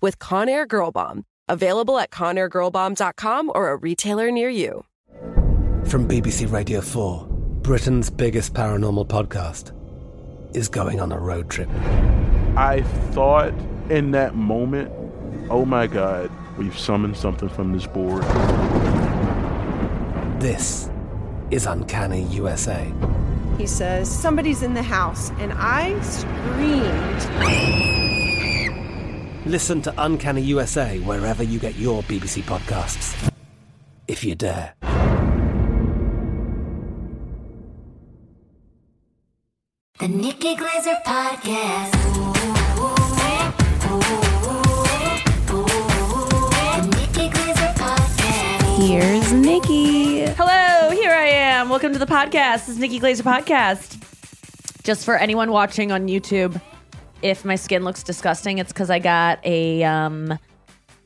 with Conair Girl Bomb. Available at ConairGirlBomb.com or a retailer near you. From BBC Radio 4, Britain's biggest paranormal podcast is going on a road trip. I thought in that moment, oh my God, we've summoned something from this board. This is Uncanny USA. He says, Somebody's in the house, and I screamed. Listen to Uncanny USA wherever you get your BBC podcasts, if you dare. The Nikki Glaser Podcast. The Nikki Glaser Podcast. Here's Nikki. Hello, here I am. Welcome to the podcast. This is Nikki Glaser Podcast. Just for anyone watching on YouTube, if my skin looks disgusting, it's because I got a um,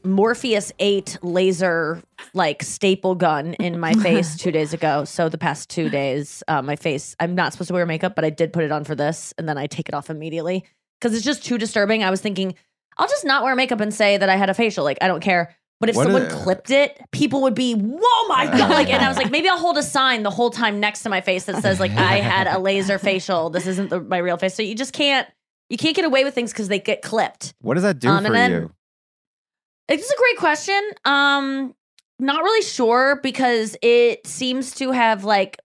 Morpheus 8 laser like staple gun in my face two days ago. So the past two days, uh, my face, I'm not supposed to wear makeup, but I did put it on for this and then I take it off immediately because it's just too disturbing. I was thinking, I'll just not wear makeup and say that I had a facial. Like, I don't care. But if What someone is- clipped it, people would be, whoa my God. Like, and I was like, maybe I'll hold a sign the whole time next to my face that says, like, I had a laser facial. This isn't the, my real face. So you just can't, you can't get away with things because they get clipped. What does that do Um, for then- you? It's a great question. Um, not really sure because it seems to have like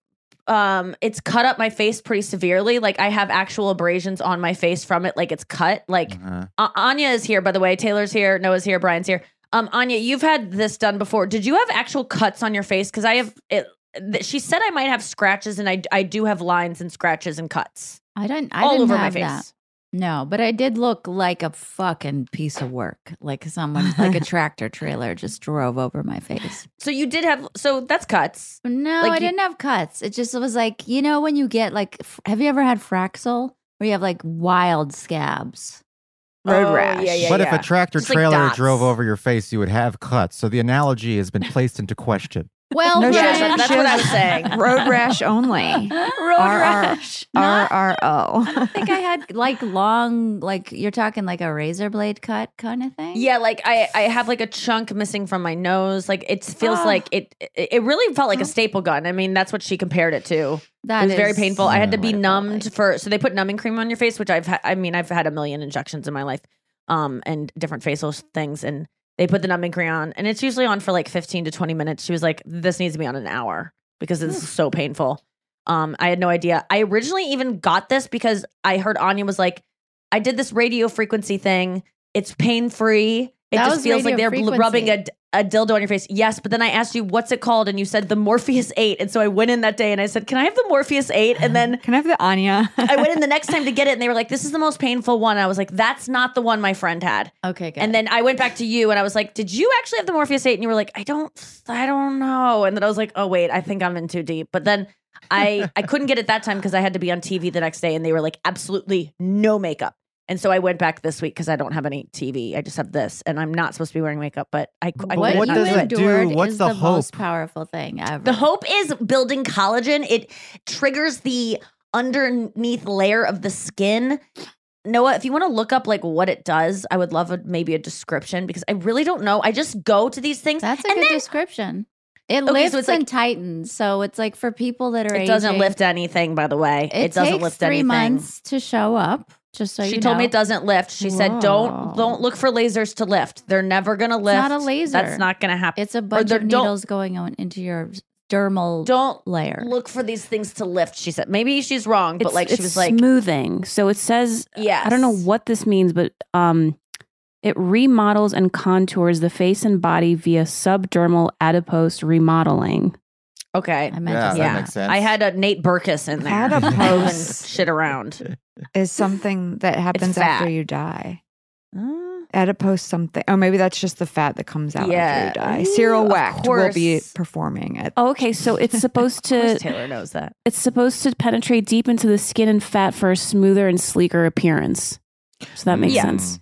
um it's cut up my face pretty severely. Like I have actual abrasions on my face from it, like it's cut. Like Uh-huh. A- Anya is here, by the way. Taylor's here. Noah's here. Brian's here. Um, Anya, you've had this done before. Did you have actual cuts on your face? Because I have. It, th- she said I might have scratches, and I I do have lines and scratches and cuts I don't. I all didn't over my have face. that. No, but I did look like a fucking piece of work. Like someone, like a tractor trailer just drove over my face. So you did have. So that's cuts. No, Like I you- didn't have cuts. It just was like you know when you get like. f- Have you ever had Fraxel? Where you have like wild scabs. Oh, Road Oh, rash. yeah, yeah, but if a tractor Just trailer dots. drove over your face, you would have cuts. So the analogy has been placed into question. Well, No, she Yeah, has- that's she what I has was saying. Road rash only. road R- R- rash. R Not- R O. I think I had like long, like you're talking like a razor blade cut kind of thing. Yeah, like I, I have like a chunk missing from my nose. Like it feels Ah. like it, it. It really felt like a staple gun. I mean, that's what she compared it to. that it was very painful. I had to be numbed like. for. So they put numbing cream on your face, which I've. Ha- I mean, I've had a million injections in my life, um, and different facial things, and they put the numbing cream on, and it's usually on for like fifteen to twenty minutes. She was like, "This needs to be on an hour because this is so painful." Um, I had no idea. I originally even got this because I heard Anya was like, "I did this radio frequency thing. It's pain free." It That just feels like they're bl- rubbing a, a dildo on your face. Yes, but then I asked you what's it called, and you said the Morpheus Eight, and so I went in that day and I said, "Can I have the Morpheus 8? And then Can I have the Anya? I went in the next time to get it, and they were like, "This is the most painful one." I was like, "That's not the one my friend had." Okay, good. And then I went back to you, and I was like, "Did you actually have the Morpheus 8? And you were like, "I don't, I don't know." And then I was like, "Oh wait, I think I'm in too deep." But then I I couldn't get it that time because I had to be on TV the next day, and they were like, "Absolutely no makeup." And so I went back this week because I don't have any TV. I just have this, and I'm not supposed to be wearing makeup. But I, I what what does it do? What's is the the, most powerful thing ever. The hope is building collagen. It triggers the underneath layer of the skin. Noah, if you want to look up like what it does, I would love a, maybe a description because I really don't know. I just go to these things. That's a and good then description. It Okay, so lifts it's like- tightens, so it's like for people that are. it doesn't aging, lift anything, by the way. It, It, doesn't takes lift three anything. months to show up. Just so she told me it doesn't lift. She said don't don't look for lasers to lift. They're never gonna lift. not a laser. That's not gonna happen. It's a bunch of needles going on into your dermal Don't layer. look for these things to lift. She said maybe she's wrong, but It's- like she it's was like smoothing. So it says, yes. I don't know what this means, but um, it remodels and contours the face and body via subdermal adipose remodeling. Okay. I meant Yeah, to that say makes sense. I had a Nate Berkus in there. Adipose. moving shit around. is something that happens fat. after you die. Uh, Adipose something. Oh, maybe that's just the fat that comes out Yeah. after you die. Ooh, Cyril of Wecht will be course. performing it. Oh, okay, so it's supposed to Taylor knows that. it's supposed to penetrate deep into the skin and fat for a smoother and sleeker appearance. So that makes Yeah. sense.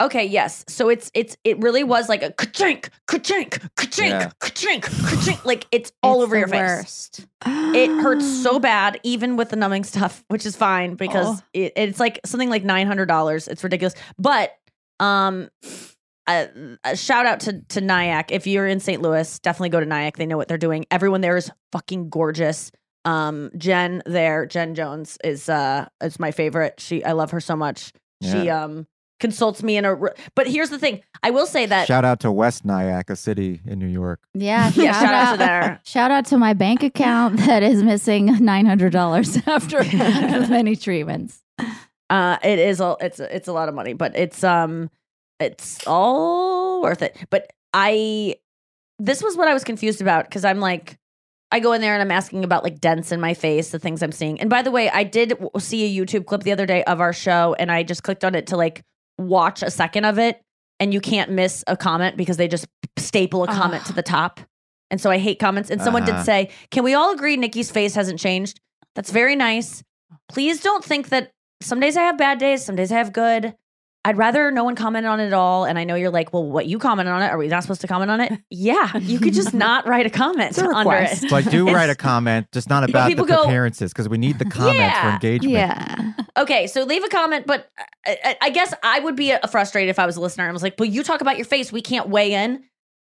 Okay, yes. So it's it's it really was like a ka-chink, ka-chink, ka-chink, Yeah. ka-chink, ka-chink. Like it's all It's over the your face. It hurts so bad, even with the numbing stuff, which is fine because Oh. it, it's like something like nine hundred dollars. It's ridiculous. But um, a, a shout out to to Nyack. If you're in St. Louis, definitely go to Nyack. They know what they're doing. Everyone there is fucking gorgeous. Um, Jen there, Jen Jones is uh is my favorite. She I love her so much. She um consults me in a. But here's the thing. I will say that Shout out to West Nyack, a city in New York. Yeah, yeah. Shout out to there. Shout out to my bank account that is missing nine hundred dollars after many treatments. Uh, it is all it's it's a lot of money, but it's um it's all worth it. But I this was what I was confused about because I'm like I go in there and I'm asking about like dents in my face, the things I'm seeing. And by the way, I did see a YouTube clip the other day of our show, and I just clicked on it to like watch a second of it, and you can't miss a comment because they just staple a comment to the top. And so I hate comments. And someone did Uh-huh. say, "Can we all agree Nikki's face hasn't changed?" That's very nice. Please don't think that some days I have bad days, some days I have good. I'd rather no one comment on it at all. And I know you're like, well, what you commented on it? Are we not supposed to comment on it? Yeah, you could just not write a comment It's a under request. it. So do write a comment, just not about the appearances, because we need the comments for engagement. Yeah, Okay, so leave a comment, but I, I- I guess I would be uh, frustrated if I was a listener and was like, well, you talk about your face, we can't weigh in.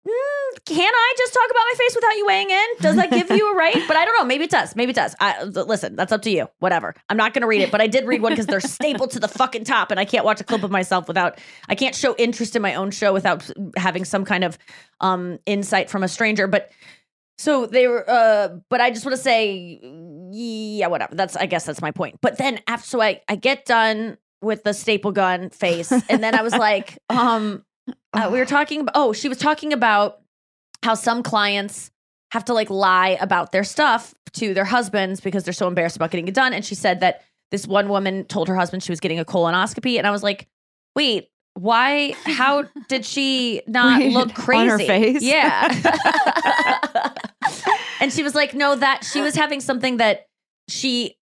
Mm, can I just talk about my face without you weighing in? Does that give you a right? But I don't know. Maybe it does. Maybe it does. I, listen, that's up to you. Whatever. I'm not going to read it, but I did read one because they're stapled to the fucking top, and I can't watch a clip of myself without. I can't show interest in my own show without having some kind of um insight from a stranger. But so they were. Uh, but I just want to say, yeah, whatever. That's. I guess that's my point. But then after, so I I get done with the staple gun face, and then I was like, um, uh, we were talking about. Oh, she was talking about how some clients have to like lie about their stuff to their husbands because they're so embarrassed about getting it done. And she said that this one woman told her husband she was getting a colonoscopy, and I was like, wait. Why? How did she not Wait, look crazy on her face? Yeah. and she was like, no, that she was having something that she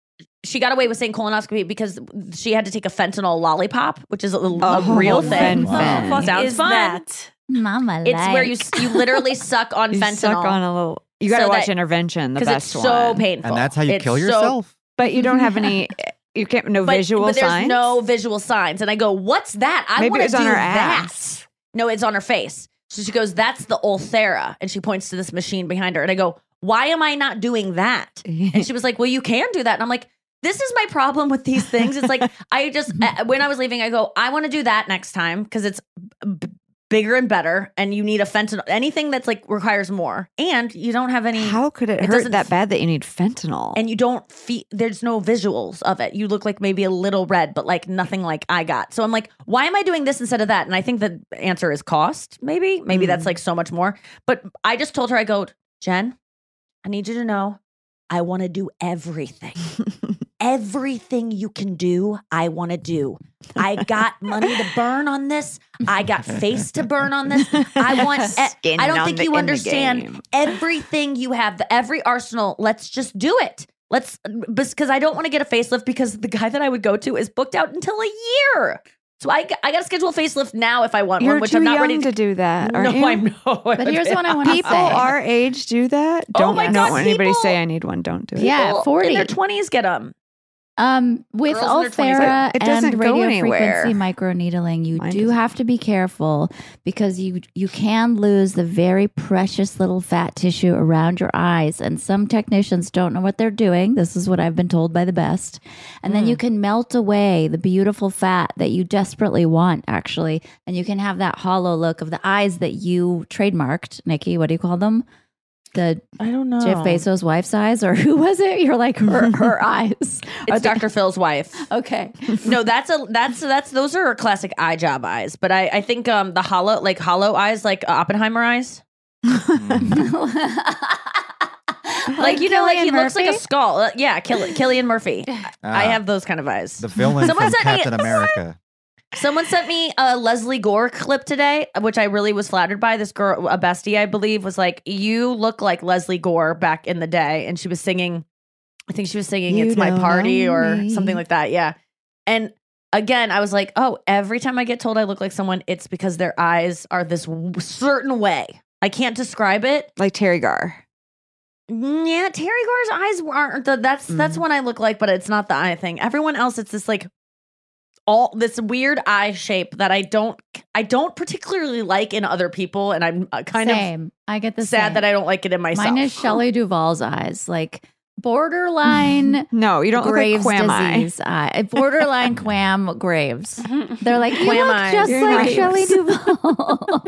she got away with saying colonoscopy because she had to take a fentanyl lollipop, which is a, a Oh, real thing. fen- fen. Sounds is fun. that? Mama. It's where you you literally suck on You fentanyl suck on a little. You got to So watch that- Intervention, the best it's so one. painful, And that's how you It's kill so- yourself. But you don't have any. You can't. No but, visual but there's signs. no visual signs, and I go, "What's that? I want to do on her that." ass. No, it's on her face. So she goes, "That's the Ulthera," and she points to this machine behind her, and I go, "Why am I not doing that?" And she was like, "Well, you can do that," and I'm like. This is my problem with these things. It's like I just uh, when I was leaving, I go, I want to do that next time because it's b- bigger and better, and you need a fentanyl. Anything that's like requires more, and you don't have any. How could it, It hurt that bad that you need fentanyl? and you don't feel there's no visuals of it. You look like maybe a little red, but like nothing like I got. So I'm like, why am I doing this instead of that? And I think the answer is cost. Maybe, maybe that's like so much more. But I just told her, I go, Jen, I need you to know, I want to do everything. Everything you can do, I want to do. I got money to burn on this. I got face to burn on this. I want. Skin I don't think the- you understand everything you have, the every arsenal. Let's just do it. Let's because I don't want to get a facelift because the guy that I would go to is booked out until a year. So I, I got to schedule a facelift now if I want You're one, which too I'm not young ready to do that. No, you? I know. But here's what I want to say: People our age do that. Oh Don't my don't God, want anybody say I need one. Don't do it. Yeah, People 40. in their 20s get them. Um, with Girls in their 20s. Ulthera and go radio frequency microneedling, you Mine do doesn't. have to be careful because you you can lose the very precious little fat tissue around your eyes, and some technicians don't know what they're doing. This is what I've been told by the best, and then you Mm. can melt away the beautiful fat that you desperately want, actually, and you can have that hollow look of the eyes that you trademarked. Nikki, what do you call them? The I don't know. Jeff Bezos' wife's eyes, or who was it? You're like her her eyes. It's Dr. Phil's wife. Okay. no, that's a that's that's those are classic eye job eyes. But I I think um the hollow like hollow eyes like uh, Oppenheimer eyes. Like, you know, like he Cillian looks like a Murphy? skull. Uh, yeah, Kill- Cillian Murphy. I have those kind of eyes. The villain Someone from sent me- Captain America. Someone sent me a Lesley Gore clip today, which I really was flattered by. This girl, a bestie, I believe, was like, "You look like Lesley Gore back in the day," and she was singing. I think she was singing You "It's My Party" or me. something like that. Yeah, and again, I was like, "Oh, every time I get told I look like someone, it's because their eyes are this w- certain way. I can't describe it." Like Teri Garr. Mm, Yeah, Terry Gore's eyes aren't the that's that's Mm. what I look like, but it's not the eye thing. Everyone else, it's this like all this weird eye shape that I don't I don't particularly like in other people, and I'm uh, kind Same. I get the of sad same. that I don't like it in myself. Mine is Shelley Duvall's eyes, like borderline No, you don't Graves look like Quam eye. disease eye. Borderline Quam Graves. They're like, you Quam look eyes. just You're like nice. Shelley Duvall.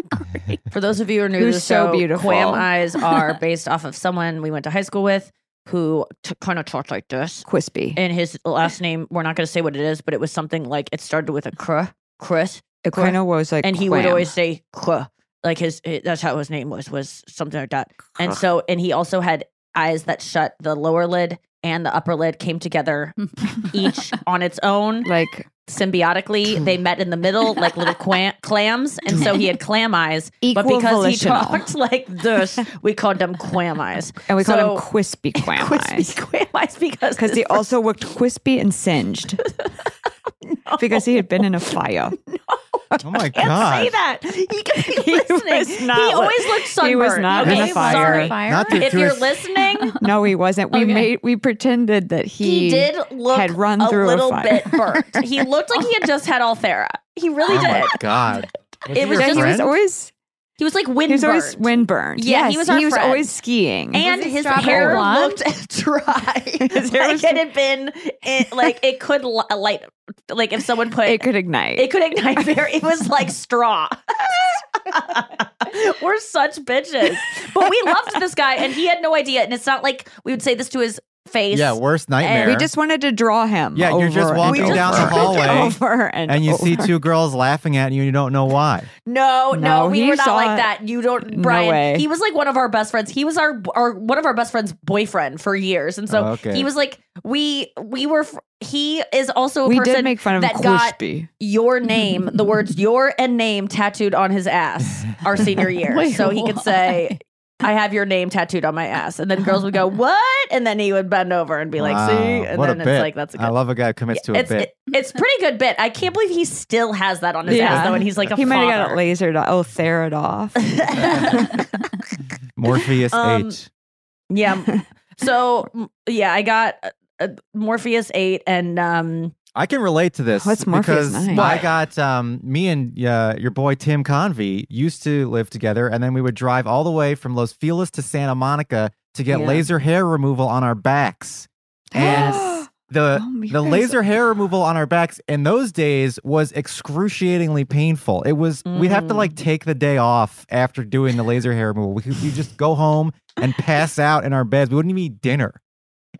For those of you who are new to the so show, beautiful. Quam eyes are based off of someone we went to high school with who t- kind of talked like this. Quispy. And his last name, we're not going to say what it is, but it was something like it started with a cr, Chris. It kind of was like and he would always say "Kuh," like his, hi- that's how his name was was something like that and so and he also had eyes that shut the lower lid and the upper lid came together each on its own. Like symbiotically they met in the middle like little quam- clams and so he had clam eyes but because he talked like this we called them clam eyes. And we called him Quispy Quam Quispy eyes. Quam eyes because Because he also looked crispy and singed. Because he had been in a fire. Oh my can't god! say that. He could be He listening. was He not li- always looked sunburned. he was not in a fire. Sorry. Not if you're his- listening, No, he wasn't. We Okay. made we pretended that he, he, did look had run a through little a fire. bit burnt. He looked like he had just had Ulthera. He really Oh did. my god! Was It was just- he was always He was like he was always windburned. Yeah, yes, he was our he was friend. always skiing. and Was his hair blonde? looked dry. His hair like was- it had been, it, like it could li- light, like if someone put it could ignite. It could ignite very. It was like straw. We're such bitches, but we loved this guy, and he had no idea. And it's not like we would say this to his face. Yeah, worst nightmare. we just wanted to draw him. Yeah, you're just walking and down the hallway, and over and, and you see two girls laughing at you, and you don't know why. No, no, No, we were not like it. that. You don't, No Brian. way. He was like one of our best friends. He was our, our one of our best friends' boyfriend for years, and so Oh, okay. he was like we we were. He is also a We person did make fun of that got your name, the words "your" and "name" tattooed on his ass our senior year, Wait, so he could say. I have your name tattooed on my ass, and then girls would go, "What?" And then he would bend over and be like, Wow, "See," and what then a it's bit. like, "That's a good." I love a guy who commits to a it's bit. it- it's pretty good bit. I can't believe he still has that on his ass though, and he's like a he might have got father. it lasered, oh, theraped off. Morpheus Um, eight. Yeah. So yeah, I got uh, uh, Morpheus eight, and um, I can relate to this What's Morpheus because nine? I got um, me and uh, your boy Tim Convey used to live together, and then we would drive all the way from Los Feliz to Santa Monica to get Yeah. laser hair removal on our backs. And the Oh, you the guys- laser hair removal on our backs in those days was excruciatingly painful. It was we'd have to Mm. like take the day off after doing the laser hair removal. We could we just go home and pass out in our beds. We wouldn't even eat dinner.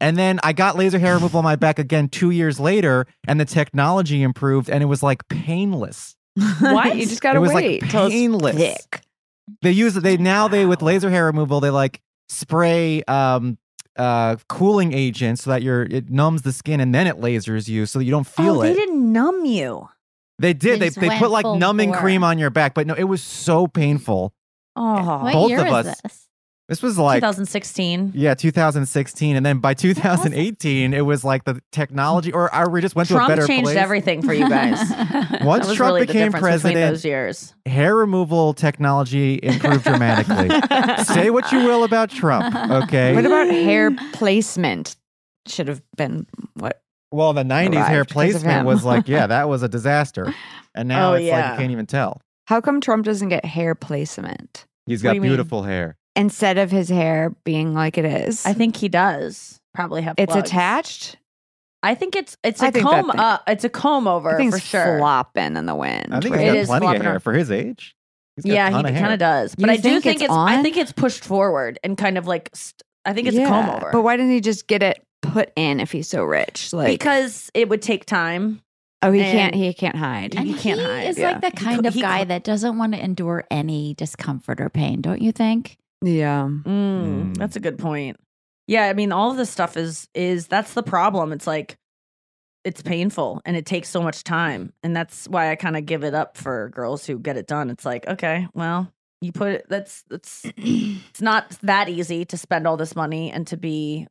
And then I got laser hair removal on my back again two years later, and the technology improved, and it was like painless. What? you just gotta it was wait like painless. thick. They use they now they with laser hair removal they like spray um uh cooling agent so that your it numbs the skin and then it lasers you so that you don't feel oh, it. they didn't numb you. They did. They They, they, put like numbing bore. cream on your back, but no, it was so painful. Oh, what both year of is us. this? This was like 2016. yeah, 2016, and then by 2018, it was like the technology, or, or we just went to a Trump better changed place. everything for you guys. Once Trump really became difference between president, those years. hair removal technology improved dramatically. Say what you will about Trump, okay? What about hair placement? Should have been what Well, the '90s hair arrived because placement was like, yeah, that was a disaster, and now Oh, it's like you can't even tell. How come Trump doesn't get hair placement He's got you mean? beautiful hair. Instead of his hair being like it is? I think he does probably have. it's plugs. attached. I think it's it's I a comb up. It's a comb over I think for sure. flopping in the wind. I think right? he's It got is plenty of hair around. for his age. He's got a Yeah, he kind of does. But You I do think think it's it's. I think it's pushed forward and kind of like. St- I think it's a comb over. But why didn't he just get it put in if he's so rich? Like because it would take time. oh, he and- can't. He can't hide. And You can't he hide, is yeah. like the kind co- of he guy co- that doesn't want to endure any discomfort or pain, don't you think? Yeah. Mm, Mm. That's a good point. Yeah, I mean, all of this stuff is is that's the problem. It's like it's painful and it takes so much time, and that's why I kind of give it up for girls who get it done. It's like, okay, well, you put it. That's that's it's not that easy to spend all this money and to be,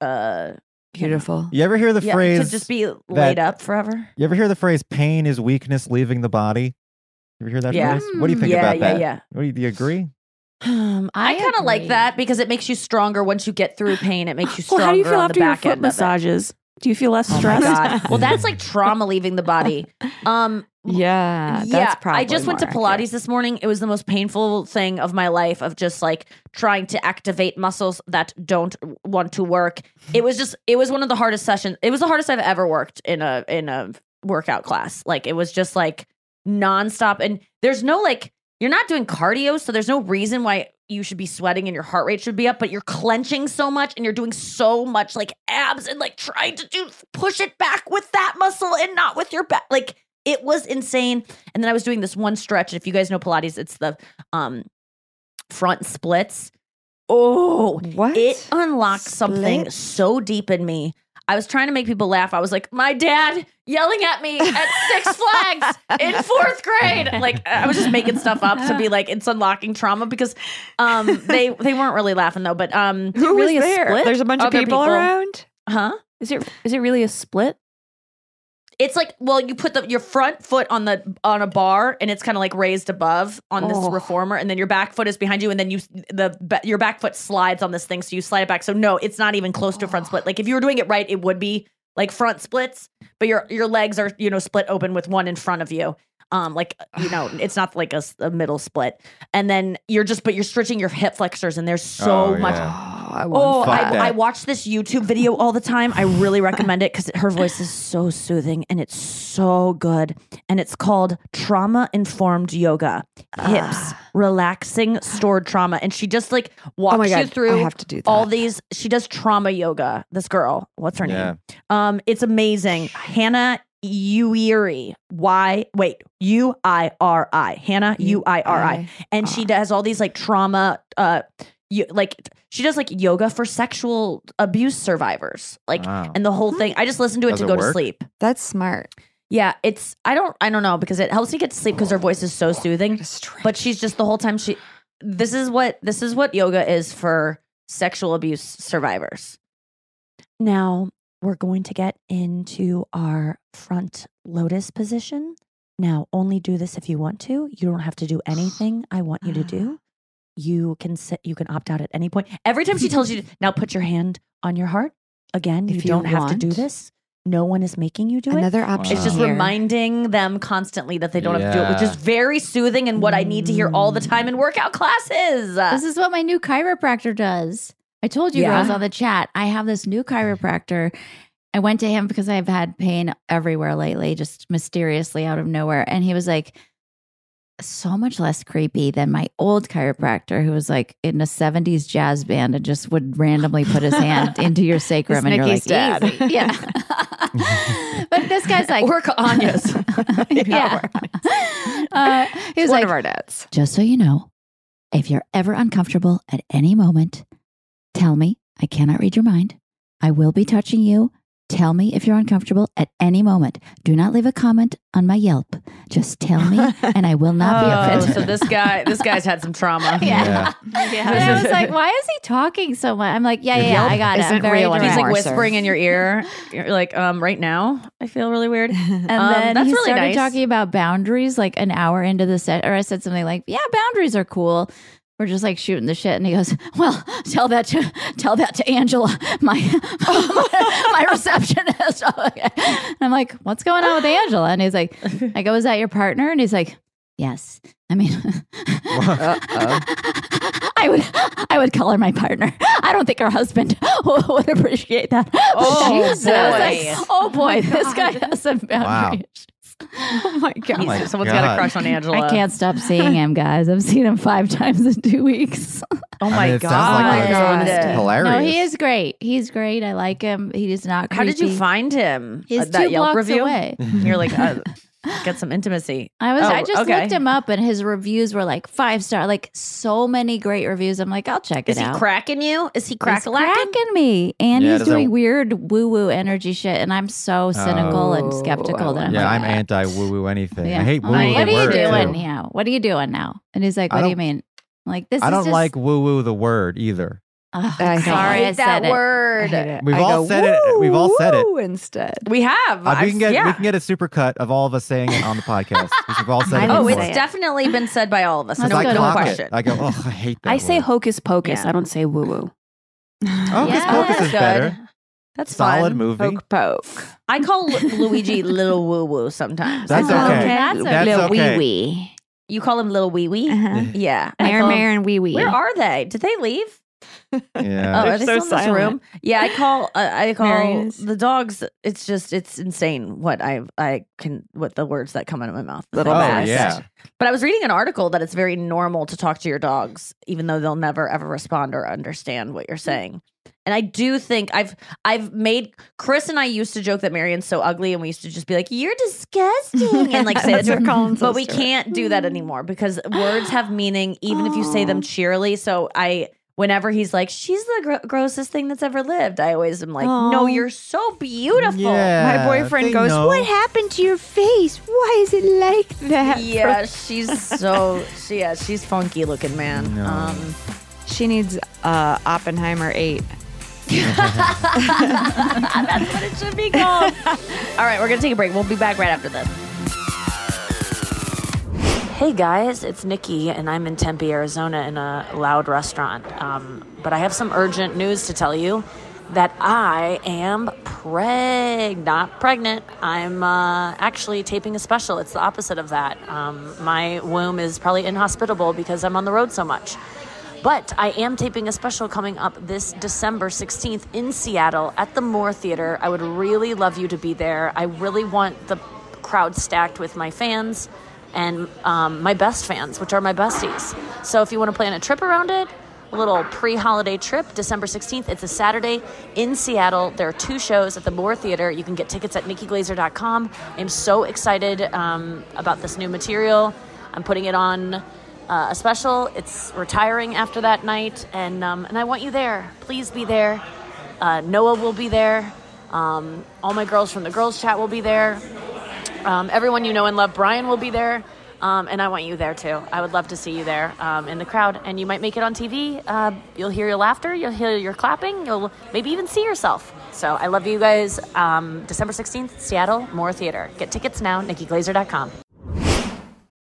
uh, Beautiful. You ever hear the yeah, phrase? to just be laid up forever. You ever hear the phrase "pain is weakness leaving the body"? You ever hear that Yeah. phrase? What do you think yeah, about yeah, that? yeah. What do you, do you agree? Um, I, I kind of like that because it makes you stronger once you get through pain. It makes you Well, stronger how do you feel on after the your back foot end of it. massages? Do you feel less Oh my stressed? god! Well, that's like trauma leaving the body. Um, Yeah, that's yeah, probably. I just went to more Pilates accurate. this morning. It was the most painful thing of my life of just like trying to activate muscles that don't want to work. It was just it was one of the hardest sessions. It was the hardest I've ever worked in a in a workout class. Like it was just like nonstop and there's no like you're not doing cardio, so there's no reason why you should be sweating and your heart rate should be up, but you're clenching so much and you're doing so much like abs and like trying to do push it back with that muscle and not with your back. Like it was insane. And then I was doing this one stretch. And if you guys know Pilates, it's the um front splits. Oh, What? it unlocked something so deep in me. I was trying to make people laugh. I was like, my dad yelling at me at Six Flags in fourth grade. Like I was just making stuff up to be like it's unlocking trauma because um they they weren't really laughing though. But um Who really was a there? split? There's a bunch of people, people. around. huh? Is it is it really a split? It's like well, you put the your front foot on the on a bar, and it's kind of like raised above on this Oh. reformer, and then your back foot is behind you, and then you the your back foot slides on this thing, so you slide it back. So no, it's not even close to a front split. Like if you were doing it right, it would be like front splits, but your your legs are you know split open with one in front of you. Um, like you know, it's not like a middle split, and then you're just but you're stretching your hip flexors, and there's so Oh, much yeah. Oh, I Oh, I. I watch this YouTube video all the time. I really recommend it because her voice is so soothing and it's so good. And it's called Trauma Informed Yoga Hips, Relaxing Stored Trauma. And she just like walks Oh you through I have to do that. all these. She does trauma yoga. This girl, what's her Yeah. name? Um, It's amazing. Hannah Uiri. Y, wait, U I R I. Hannah U I R I and she does all these like trauma uh you, like she does like yoga for sexual abuse survivors like Wow. and the whole thing i just listen to it Does to it go to sleep That's smart. yeah it's i don't i don't know because it helps me get to sleep because her voice is so soothing but she's just the whole time she this is what this is what yoga is for sexual abuse survivors now we're going to get into our front lotus position now only do this if you want to you don't have to do anything i want you to do you can sit you can opt out at any point every time she tells you now put your hand on your heart again you If you don't have to do this no one is making you do it Another option. it's just Wow. reminding them constantly that they don't have to do it, which is very soothing and what I need to hear all the time in mm. workout classes. This is what my new chiropractor does. I told you Yeah? girls on the chat, I have this new chiropractor. I went to him because I've had pain everywhere lately, just mysteriously out of nowhere. And he was like, so much less creepy than my old chiropractor who was like in a 70s jazz band and just would randomly put his hand into your sacrum and you're like, dad. "Easy." Yeah. but this guy's like, Work Anya's. yeah. Uh, he was one like, of our dads. just so you know, if you're ever uncomfortable at any moment, tell me. I cannot read your mind. I will be touching you. Tell me if you're uncomfortable at any moment. Do not leave a comment on my Yelp. Just tell me, and I will not be Oh, offended. so this guy, this guy's had some trauma. Yeah. Yeah. And I was like, why is he talking so much? I'm like, yeah, yeah, yeah, I got it. I'm isn't very real direct. He's like whispering in your ear. You're like, um, right now, I feel really weird. And Um, then that's he really started nice. talking about boundaries like an hour into the set, or I said something like, yeah, boundaries are cool. We're just like shooting the shit, and he goes, "Well, tell that to tell that to Angela, my my, receptionist." and I'm like, "What's going on with Angela?" And he's like, "I go, is that your partner?" And he's like, "Yes." I mean, I would I would call her my partner. I don't think her husband would appreciate that. Oh, I was like, boy. oh boy, oh this guy has some boundaries. Oh my god! He's- someone's got a crush on Angela. I can't stop seeing him, guys. I've seen him five times in two weeks. Oh I my mean, it god! sounds like Oh, a- God. it's hilarious. No, he is great. He's great. I like him. He is not. How did you find him? He's Uh, that two Yelp blocks review? away. You're like, uh, get some intimacy. I was. Oh, I just okay. looked him up, and his reviews were like five star. Like so many great reviews. I'm like, I'll check Is it he cracking you? Is he He's crack cracking me, and Yeah, he's does that- doing weird woo woo energy shit, and I'm so cynical and Oh, skeptical that I'm yeah, like, I'm anti woo woo anything. Yeah. I hate woo woo. Like, what are you doing now? What are you doing now? And he's like, What do you mean? I'm like this. I is don't just- like woo woo the word either. Ugh, I hate sorry, I that said it. word. I. We've I all go, said it- we've all said it. Instead. We have. Uh, we can get yeah. we can get a super cut of all of us saying it on the podcast. We've all said I it. Oh, it's it. definitely been said by all of us. No, no question. it. I go, oh, I hate that. I say hocus pocus. Yeah. I don't say woo woo. Hocus Yeah, Pocus that's is better. That's Solid fun. movie. Poke poke. I call Luigi Little Woo Woo sometimes. That's Oh, okay. That's, That's. Little okay. wee wee. You call him Little Wee Wee? Uh-huh. Yeah. I Mayor, mayor, and wee wee. Where are they? Did they leave? Yeah. Oh, They're they so still in this room? Yeah, I call. Uh, I call Marion the dogs. It's just it's insane what I I can what the words that come out of my mouth. Little oh best. yeah. But I was reading an article that it's very normal to talk to your dogs, even though they'll never ever respond or understand what you're saying. And I do think I've I've made Chris and I used to joke that Marion's so ugly, and we used to just be like, "You're disgusting," and like say that That's to her. But says we can't do that anymore because words have meaning, even if you say them cheerily. So I. Whenever he's like, she's the gr- grossest thing that's ever lived, I always am like, no, you're so beautiful. Yeah, My boyfriend they goes, know. "What happened to your face? Why is it like that?" Yeah, she's so she yeah, she's funky looking man. No. Um She needs uh, Oppenheimer eight. that's what it should be called. All right, we're gonna take a break. We'll be back right after this. Hey guys, it's Nikki, and I'm in Tempe, Arizona, in a loud restaurant. Um, but I have some urgent news to tell you that I am preg, not pregnant. I'm uh, actually taping a special. It's the opposite of that. Um, my womb is probably inhospitable because I'm on the road so much. But I am taping a special coming up this December 16th in Seattle at the Moore Theater. I would really love you to be there. I really want the crowd stacked with my fans and um, my best fans, which are my besties. So if you want to plan a trip around it, a little pre holiday trip, December 16th, it's a Saturday in Seattle. There are two shows at the Moore Theater. You can get tickets at nikkiglaser.com. I'm so excited um, about this new material. I'm putting it on uh, a special. It's retiring after that night, and um, and I want you there. Please be there. Uh, Noah will be there. Um, all my girls from the girls chat will be there. Um, everyone you know and love, Brian will be there. Um, and I want you there too. I would love to see you there um, in the crowd. And you might make it on TV. Uh, you'll hear your laughter, you'll hear your clapping, you'll maybe even see yourself. So I love you guys. Um, December 16th, Seattle, Moore Theater. Get tickets now, nikkiglaser.com.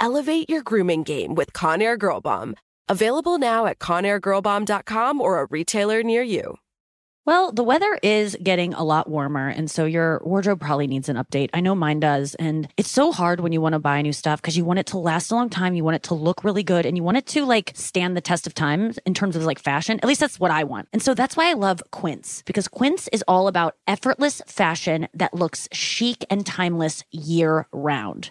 Elevate your grooming game with Conair Girl Bomb. Available now at ConairGirlBomb.com or a retailer near you. Well, the weather is getting a lot warmer, and so your wardrobe probably needs an update. I know mine does. And it's so hard when you want to buy new stuff because you want it to last a long time. You want it to look really good and you want it to like stand the test of time in terms of like fashion. At least that's what I want. And so that's why I love Quince because Quince is all about effortless fashion that looks chic and timeless year round.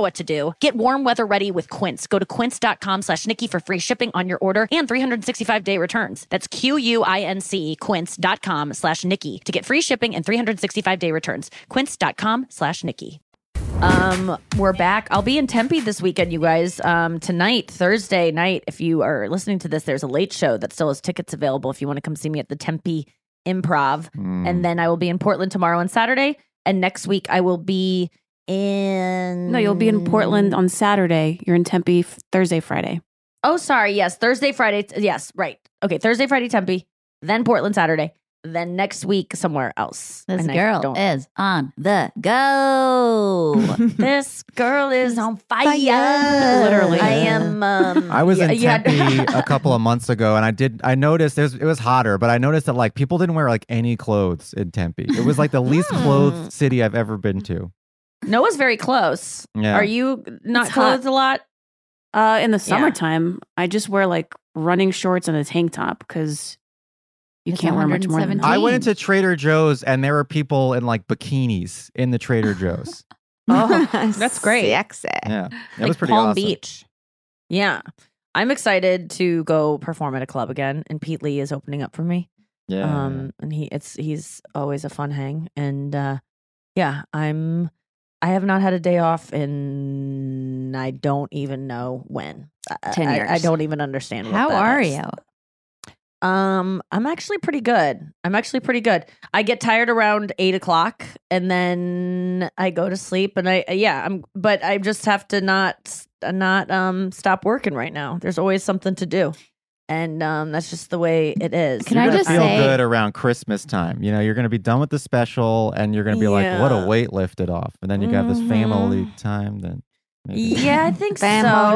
what to do. Get warm weather ready with Quince. Go to quince.com slash Nikki for free shipping on your order and 365 day returns. That's Q-U-I-N-C quince.com slash Nikki to get free shipping and 365 day returns. Quince.com slash Nikki. Um, we're back. I'll be in Tempe this weekend, you guys. Um, tonight, Thursday night. If you are listening to this, there's a late show that still has tickets available. If you want to come see me at the Tempe Improv, and then I will be in Portland tomorrow and Saturday. And next week I will be in. No, you'll be in Portland on Saturday. You're in Tempe Thursday, Friday. Oh, sorry. Yes, Thursday, Friday. Yes, right. Okay, Thursday, Friday, Tempe, then Portland, Saturday, then next week somewhere else. This And girl is on the go. this girl is on fire. Literally. I am. Um, I was yeah, in you had- Tempe a couple of months ago, and I did. I noticed it was, it was hotter, but I noticed that like people didn't wear like any clothes in Tempe. It was like the least Hmm. clothed city I've ever been to. Noah's very close. Yeah. Are you not It's hot. clothed a lot? Uh, in the Yeah. summertime, I just wear like running shorts and a tank top because you It's can't wear much more than 117. that. I went into Trader Joe's, and there were people in like bikinis in the Trader Joe's. Oh, that's great. Sexy. Yeah, that like was pretty Palm awesome. Beach. Yeah. I'm excited to go perform at a club again, and Pete Lee is opening up for me. Yeah, Um, and he it's he's always a fun hang, and uh, yeah, I'm. I have not had a day off in I don't even know when. I- 10 I, I don't even understand. What How are is. you? Um, I'm actually pretty good. I'm actually pretty good. I get tired around eight o'clock, and then I go to sleep. And I, yeah, I'm. But I just have to not not um stop working right now. There's always something to do, and um that's just the way it is. Can you're I gonna just feel say- good around Christmas time. You know, you're gonna be done with the special, and you're gonna be like, "What a weight lifted off," and then you got this family Mhm. time. Then maybe. Yeah, I think so.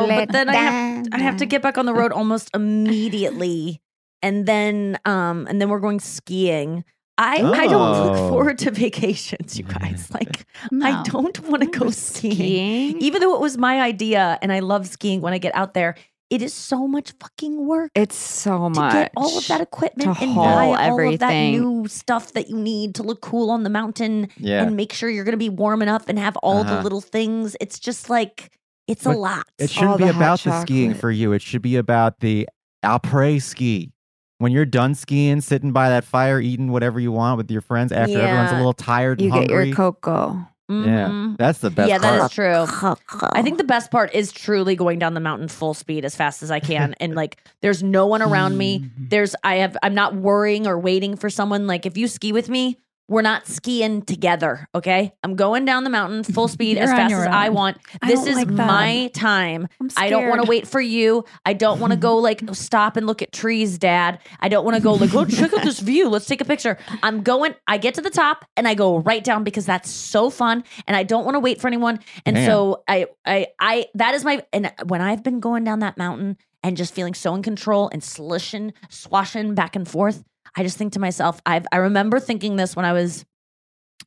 But then I have I have to get back on the road almost immediately, and then um and then we're going skiing. I I don't look Oh. forward to vacations, you guys. Like I don't want to go skiing. Skiing? Even though it was my idea and I love skiing when I get out there, it is so much fucking work It's so much. to get all of that equipment to and haul buy all of that new stuff that you need to look cool on the mountain Yeah. and make sure you're going to be warm enough and have all the Uh-huh. little things. It's just like it's But a lot. It shouldn't All be the about the skiing for you. It should be about the après ski. When you're done skiing, sitting by that fire, eating whatever you want with your friends after everyone's a little tired and You and get hungry. your cocoa. Yeah, Mhm. that's the best yeah, that part. is true. I think the best part is truly going down the mountain full speed as fast as I can and like there's no one around me. Mm-hmm. There's I have I'm not worrying or waiting for someone like if you ski with me, we're not skiing together, okay? I'm going down the mountain full speed as fast your as I want. I This is like my time. I'm don't want to wait for you. I don't want to go like stop and look at trees, dad. I don't want to go like, oh, check out this view. Let's take a picture. I'm going, I get to the top and I go right down because that's so fun. And I don't want to wait for anyone. And Man. so I, I, I, that is my, and when I've been going down that mountain and just feeling so in control and slishing, swashing back and forth, I just think to myself, I've, I remember thinking this when I was,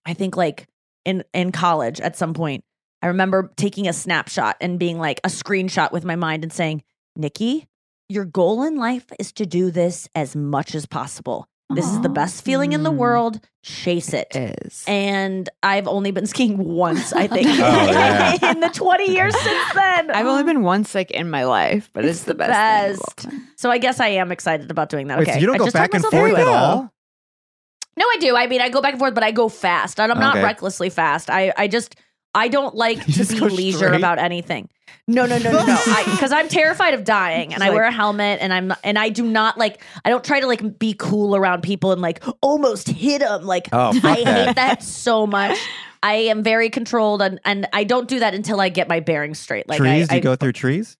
I think like in, in college at some point. I remember taking a snapshot and being like a screenshot with my mind and saying, Nikki, your goal in life is to do this as much as possible. This is the best feeling in the mm. world. Chase it. it. Is. And I've only been skiing once, I think, Oh, yeah. in the 20 years since then. I've only been once like in my life, but it's, the best. thing best. So I guess I am excited about doing that. Wait, okay. so you don't I go just told back and myself forth at all? No, I do. I mean, I go back and forth, but I go fast. And I'm not Okay. recklessly fast. I, I just, I don't like to be leisure straight? about anything. No, no, no, no, no. Because I'm terrified of dying, and She's I wear a helmet, and I'm, and I do not like. I don't try to like be cool around people and like almost hit them. Like Oh, I that. hate that so much. I am very controlled, and and I don't do that until I get my bearings straight. Like trees? I, Do you I- go through trees?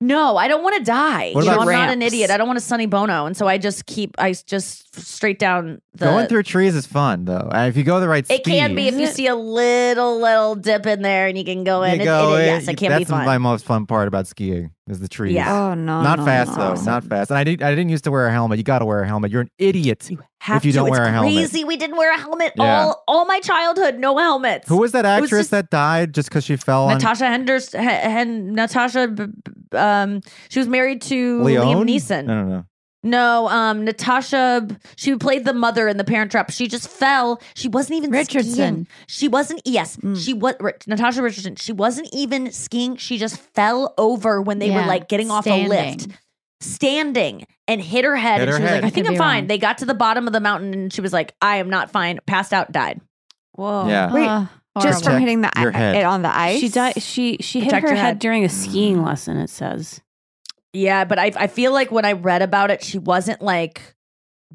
No, I don't want to die. What You know, about I'm not an ramps? idiot. I don't want a Sonny Bono, and so I just keep. I just straight down the. Going through trees is fun though. And if you go the right It speed, can be if you see a little little dip in there and you can go in. you It- go it- yes, it can That's be fun. my most fun part about skiing is the trees. Yeah. Oh no. not no, fast no. though. Not fast. And I didn't. I didn't used to wear a helmet. You got to wear a helmet. You're an idiot Have if you to. don't It's wear a helmet. Crazy. We didn't wear a helmet Yeah. all all my childhood. No helmets. Who was that It was actress just- that died just because she fell on Natasha Henders, Hen, Natasha, b- b- um, she was married to Leon? Liam Neeson. No, no, no. No, um, Natasha, she played the mother in The Parent Trap. She just fell. She wasn't even Richardson. skiing. She wasn't. Yes, Mm. she was. Natasha Richardson. She wasn't even skiing. She just fell over when they were like getting off a lift, standing. standing, and hit her head. Hit and her she was head. like, "I I think I'm fine." wrong. They got to the bottom of the mountain, and she was like, "I am not fine." Passed out, died. Whoa. Yeah. Wait, Ah, Just from hitting the your head. it on the ice. She died. She she hit Protect her head head. during a skiing lesson. It says. Yeah, but I I feel like when I read about it, she wasn't like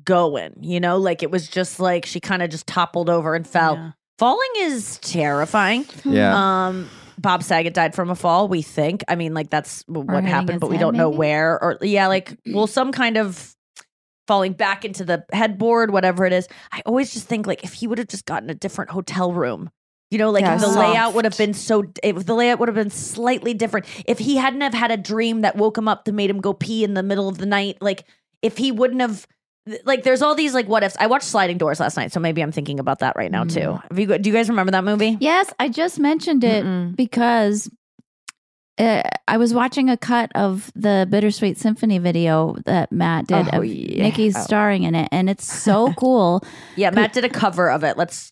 going. You know, like it was just like she kind of just toppled over and fell. Yeah. Falling is terrifying. Yeah. Um, Bob Saget died from a fall. We think. I mean, like that's what hitting happened, but we don't know where. Or yeah, like well, some kind of falling back into the headboard, whatever it is. I always just think like if he would have just gotten a different hotel room. You know, like Yeah, the layout would have been so, if the layout would have been slightly different, if he hadn't have had a dream that woke him up that made him go pee in the middle of the night, like if he wouldn't have, like there's all these like what ifs. I watched Sliding Doors last night, so maybe I'm thinking about that right now too. Have you, do you guys remember that movie? Yes, I just mentioned it Mm-mm. because uh, I was watching a cut of the Bittersweet Symphony video that Matt did Oh, of yeah. Nikki Oh. starring in it, and it's so cool. Yeah, Matt did a cover of it. Let's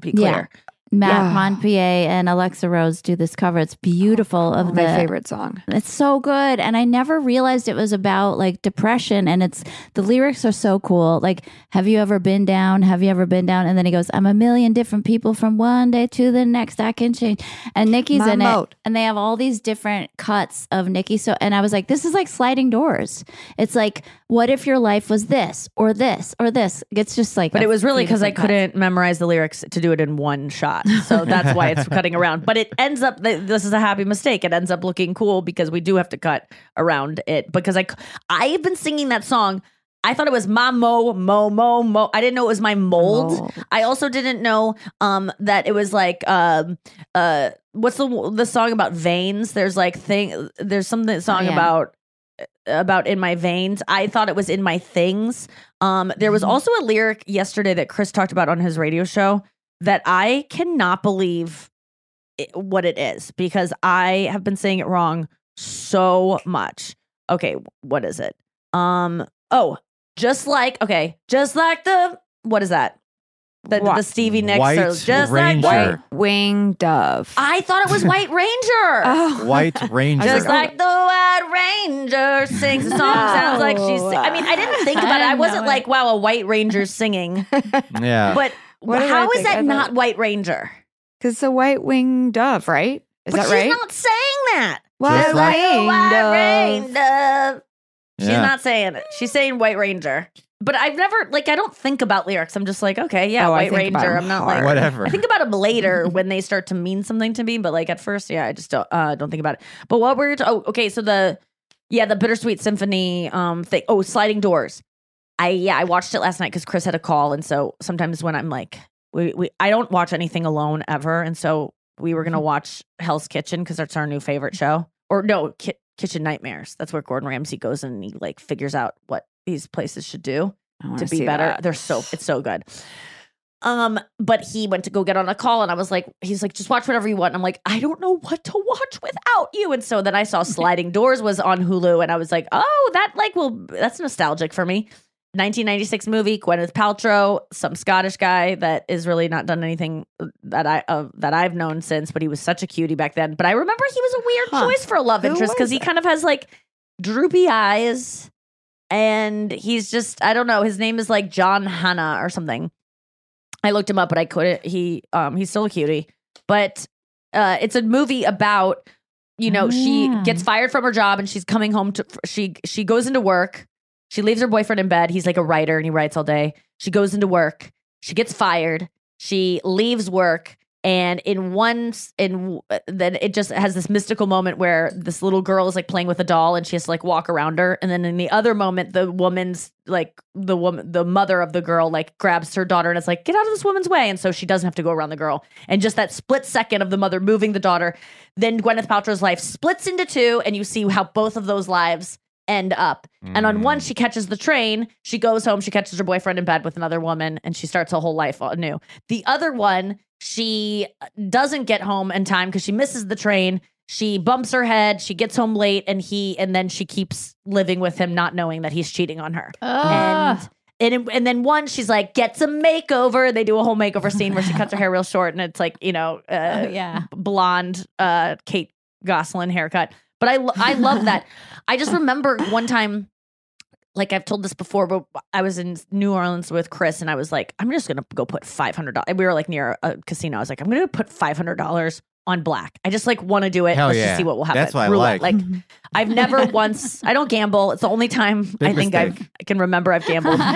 be Yeah. Clear. Matt Yeah. Montpellier and Alexa Rose do this cover. It's beautiful of my the favorite song. It's so good. And I never realized it was about like depression. And it's the lyrics are so cool. Like, have you ever been down? Have you ever been down? And then he goes, I'm a million different people from one day to the next. I can change. And Nikki's My in moat. it. And they have all these different cuts of Nikki. So, and I was like, this is like sliding doors. It's like, what if your life was this or this or this? It's just like, But it was really because I cuts. couldn't memorize the lyrics to do it in one shot. So that's why it's cutting around. But it ends up, this is a happy mistake. It ends up looking cool because we do have to cut around it. Because I, I've been singing that song. I thought it was ma mo mo mo mo. I didn't know it was my mold. Mold. I also didn't know um that it was like um uh what's the the song about veins? There's like thing there's something song yeah. about about in my veins. I thought it was in my things. Um there was also a lyric yesterday that Chris talked about on his radio show that I cannot believe it, what it is because I have been saying it wrong so much. Okay, what is it? Um oh, just like okay, just like the what is that? The, Wha- the Stevie Nicks White or just like Ranger. white. White wing dove. I thought it was White Ranger. oh. White Ranger. Just like the White Ranger sings. a song sounds like she's. Sing- I mean, I didn't think I about it. I wasn't know like, wow, a White Ranger singing. yeah. But What how is think? I that thought- not White Ranger? Because the white winged dove, right? Is but that she's right? She's not saying that. white Just like- The White dove. Ranger. She's Yeah. not saying it. She's saying White Ranger. But I've never like I don't think about lyrics. I'm just like, okay, yeah, Oh, White Ranger. I'm not hard. like Whatever. I think about them later when they start to mean something to me, but like at first, yeah, I just don't uh, don't think about it. But what we're to, oh, okay, so the yeah, the Bittersweet Symphony um thing. Oh, Sliding Doors. I yeah, I watched it last night because Chris had a call, and so sometimes when I'm like, we, we I don't watch anything alone ever, and so we were gonna watch Hell's Kitchen because that's our new favorite show. Or no, Ki- Kitchen Nightmares. That's where Gordon Ramsay goes and he like figures out what these places should do wanna be better. that. They're so it's so good. Um, but he went to go get on a call, and I was like, he's like, just watch whatever you want. And I'm like, I don't know what to watch without you. And so then I saw Sliding Doors was on Hulu, and I was like, oh, that like will that's nostalgic for me. 1996 movie, Gwyneth Paltrow, some Scottish guy that is really not done anything that I uh, that I've known since, but he was such a cutie back then. But I remember he was a weird Huh. choice for a love Who interest because he kind of has like droopy eyes, and he's just I don't know. His name is like John Hannah or something. I looked him up, but I couldn't. He um he's still a cutie, but uh, it's a movie about you know Oh, she gets fired from her job and she's coming home to she she goes into work she leaves her boyfriend in bed. He's like a writer and he writes all day. She goes into work. She gets fired. She leaves work. And in one in then it just has this mystical moment where this little girl is like playing with a doll and she has to like walk around her. And then in the other moment the woman's like the woman the mother of the girl like grabs her daughter and it's like get out of this woman's way. And so she doesn't have to go around the girl. And just that split second of the mother moving the daughter then Gwyneth Paltrow's life splits into two and you see how both of those lives end up. And on one she catches the train she goes home she catches her boyfriend in bed with another woman and she starts a whole life anew the other one she doesn't get home in time because she misses the train. She bumps her head she gets home late and he and then she keeps living with him not knowing that he's cheating on her. Ugh. and and and then one she's like gets a makeover. They do a whole makeover scene where she cuts her hair real short and it's like you know uh, Oh, yeah. blonde uh Kate Gosselin haircut but i lo- i love that i just remember one time like I've told this before, but I was in New Orleans with Chris and I was like, I'm just gonna go put five hundred dollars. We were like near a casino. I was like, I'm gonna put five hundred dollars on black. I just like want to do it. Hell Let's yeah. just see what will happen. That's what I Roulette. like. Mm-hmm. I've never once. I don't gamble. It's the only time I think. I've I can remember I've gambled. but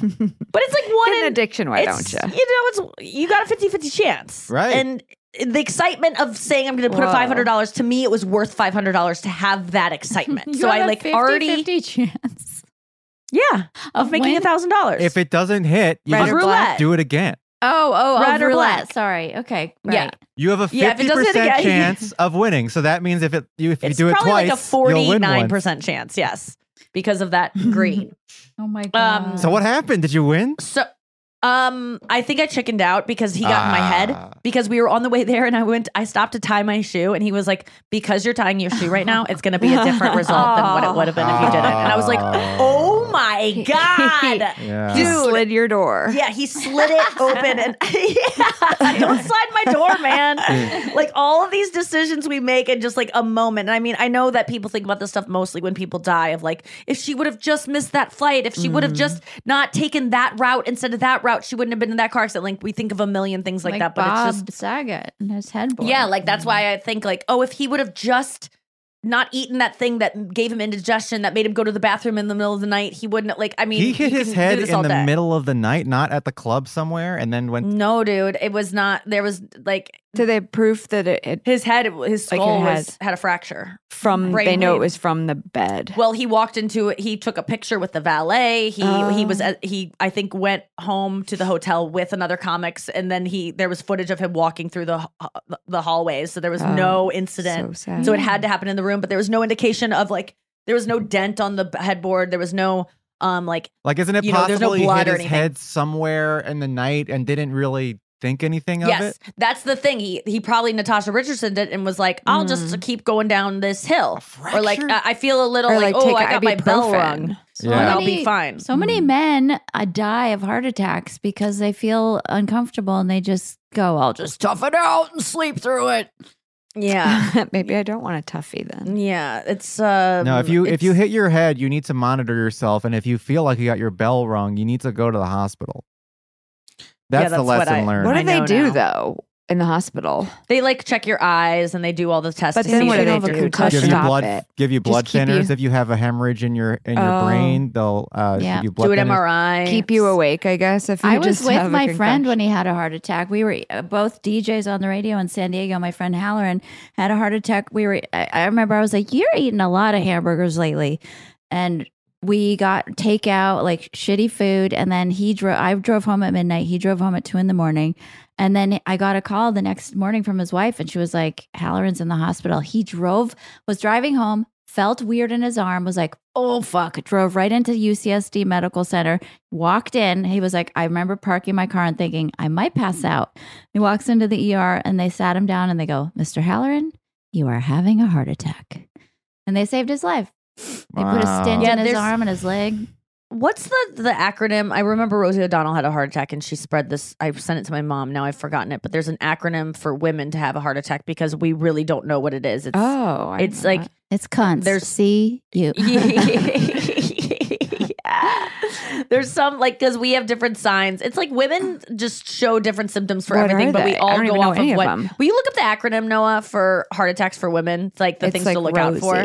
it's like one in addiction, why don't you? You know, it's you got a 50-50 chance. Right. And the excitement of saying I'm going to put a five hundred dollars to me, it was worth five hundred dollars to have that excitement. so I like already, 50 chance yeah, of making a thousand dollars. If it doesn't hit, you Red just or do it again. Oh, oh, Red oh, or roulette. black? Sorry. Okay. Right. Yeah. You have a fifty it doesn't percent again- chance of winning. So that means if it you if it's you do it probably twice, like a you'll win forty-nine percent chance. Yes, because of that green. Oh my um, god. So what happened? Did you win? So, um, I think I chickened out because he got in my Ah. head because we were on the way there and I went, I stopped to tie my shoe and he was like, because you're tying your shoe right now, it's going to be a different result than what it would have been if you didn't. And I was like, oh my God. Yeah. You slid your door. Yeah, he slid it open and yeah, don't slide my door, man. like all of these decisions we make in just like a moment. And I mean, I know that people think about this stuff mostly when people die of like, if she would have just missed that flight, if she would have just not taken that route instead of that route, she wouldn't have been in that car accident. Like we think of a million things like, that, but Bob it's just Saget and his headboard. yeah, like that's mm-hmm. why I think like, oh, if he would have just not eaten that thing that gave him indigestion that made him go to the bathroom in the middle of the night, he wouldn't like I mean he hit you his head in the day. middle of the night, not at the club somewhere, and then went. No, dude, it was not. There was like Did they proof that it, it his head, his skull it was had- had a fracture. from? Brain they know it was from the bed. Well, he walked into it. He took a picture with the valet. He he was Oh. he I think went home to the hotel with another comics, and then he there was footage of him walking through the h- the hallways. So there was Oh, no incident. so sad. So it had to happen in the room, but there was no indication of like there was no dent on the headboard. There was no um like Like, isn't it you know, there's no possible he blood hit his head somewhere in the night and didn't really think anything of yes, it? that's the thing. He he probably Natasha Richardson did and was like, I'll just keep going down this hill, or like fracture? I I feel a little like, like, oh I got my bell ibuprofen. rung, So Yeah. and I'll be fine. So many men uh, die of heart attacks because they feel uncomfortable and they just go, I'll just tough it out and sleep through it. Yeah, Maybe I don't want a toughie then. yeah. It's uh No, if you if you hit your head, you need to monitor yourself, and if you feel like you got your bell rung, you need to go to the hospital. That's, the that's what lesson I- learned. What do I they do now. though in the hospital? they like check your eyes and they do all the tests. But to then see what if do they have do? concussion. give you blood it. give you blood thinners you- if you have a hemorrhage in your in your Oh. brain they'll uh Yeah. give you blood Do an. MRI. Keep you awake, I guess. If you I was with my friend when he had a heart attack. We were uh, both DJs on the radio in San Diego. My friend Halloran had a heart attack. We were. I, I remember I was like, "You're eating a lot of hamburgers lately," and we got takeout like shitty food. And then he drove. I drove home at midnight. He drove home at two in the morning. And then I got a call the next morning from his wife, and she was like, "Halloran's in the hospital." He drove, was driving home, felt weird in his arm, was like, "Oh fuck!" Drove right into UCSD Medical Center, walked in. He was like, "I remember parking my car and thinking I might pass out." He walks into the ER, and they sat him down and they go, "Mr. Halloran, you are having a heart attack," and they saved his life. They put a stent Yeah, in his arm and his leg. what's the the acronym? I remember Rosie O'Donnell had a heart attack and she spread this. I sent it to my mom. Now I've forgotten it, but there's an acronym for women to have a heart attack because we really don't know what it is. It's Oh, I it's know like that. It's cunts. There's- C U. yeah. There's some like because we have different signs. It's like women just show different symptoms for What everything, but we all go off of of what. them. Will you look up the acronym Noah for heart attacks for women? It's like the It's things like to look out for.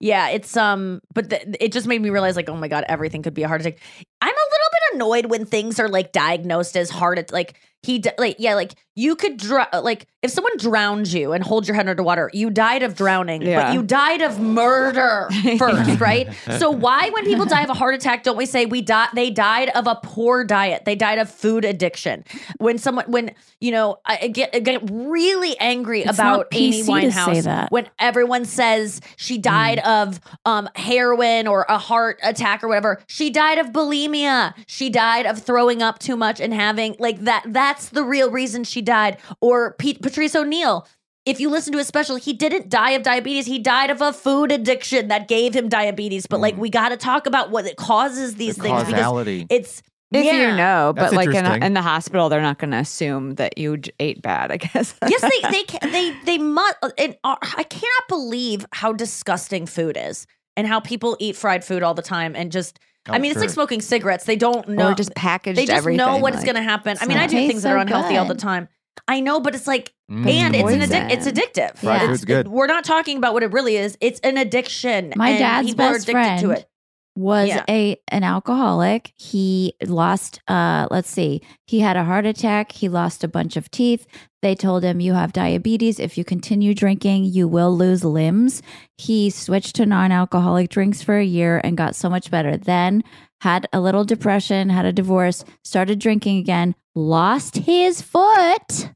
Yeah, it's um, but the, it just made me realize like, oh my god, everything could be a heart attack. I'm a little bit annoyed when things are like diagnosed as heart at like he d- like yeah like you could dr- like if someone drowned you and hold your head underwater, you died of drowning, Yeah. but you died of murder first, right? So why when people die of a heart attack don't we say we died they died of a poor diet. They died of food addiction. When someone when you know I get I get really angry It's about Amy PC to say Winehouse when everyone says she died of um, heroin or a heart attack or whatever. She died of bulimia. She died of throwing up too much and having like that that. That's the real reason she died. Or Pete, Patrice O'Neal. If you listen to his special, he didn't die of diabetes. He died of a food addiction that gave him diabetes. But like, we got to talk about what it causes these The things causality. because it's If yeah. you know, but That's like in, interesting. in the hospital, they're not going to assume that you ate bad. I guess. yes, they they ca- they they must. And uh, I cannot believe how disgusting food is, and how people eat fried food all the time, and just. I mean, it's like smoking cigarettes. They don't know. or just packaged. they just everything, know what is like- going to happen. I mean, I do Tastes things that are so unhealthy all the time. I know, but it's like, Mm. and it's an addic- It's addictive. Fried It's- food's good. We're not talking about what it really is. It's an addiction. My and dad's people are best addicted friend to it. Was Yeah. a an alcoholic. He lost uh let's see. He had a heart attack, he lost a bunch of teeth. They told him you have diabetes. If you continue drinking, you will lose limbs. He switched to non-alcoholic drinks for a year and got so much better. Then had a little depression, had a divorce, started drinking again, lost his foot.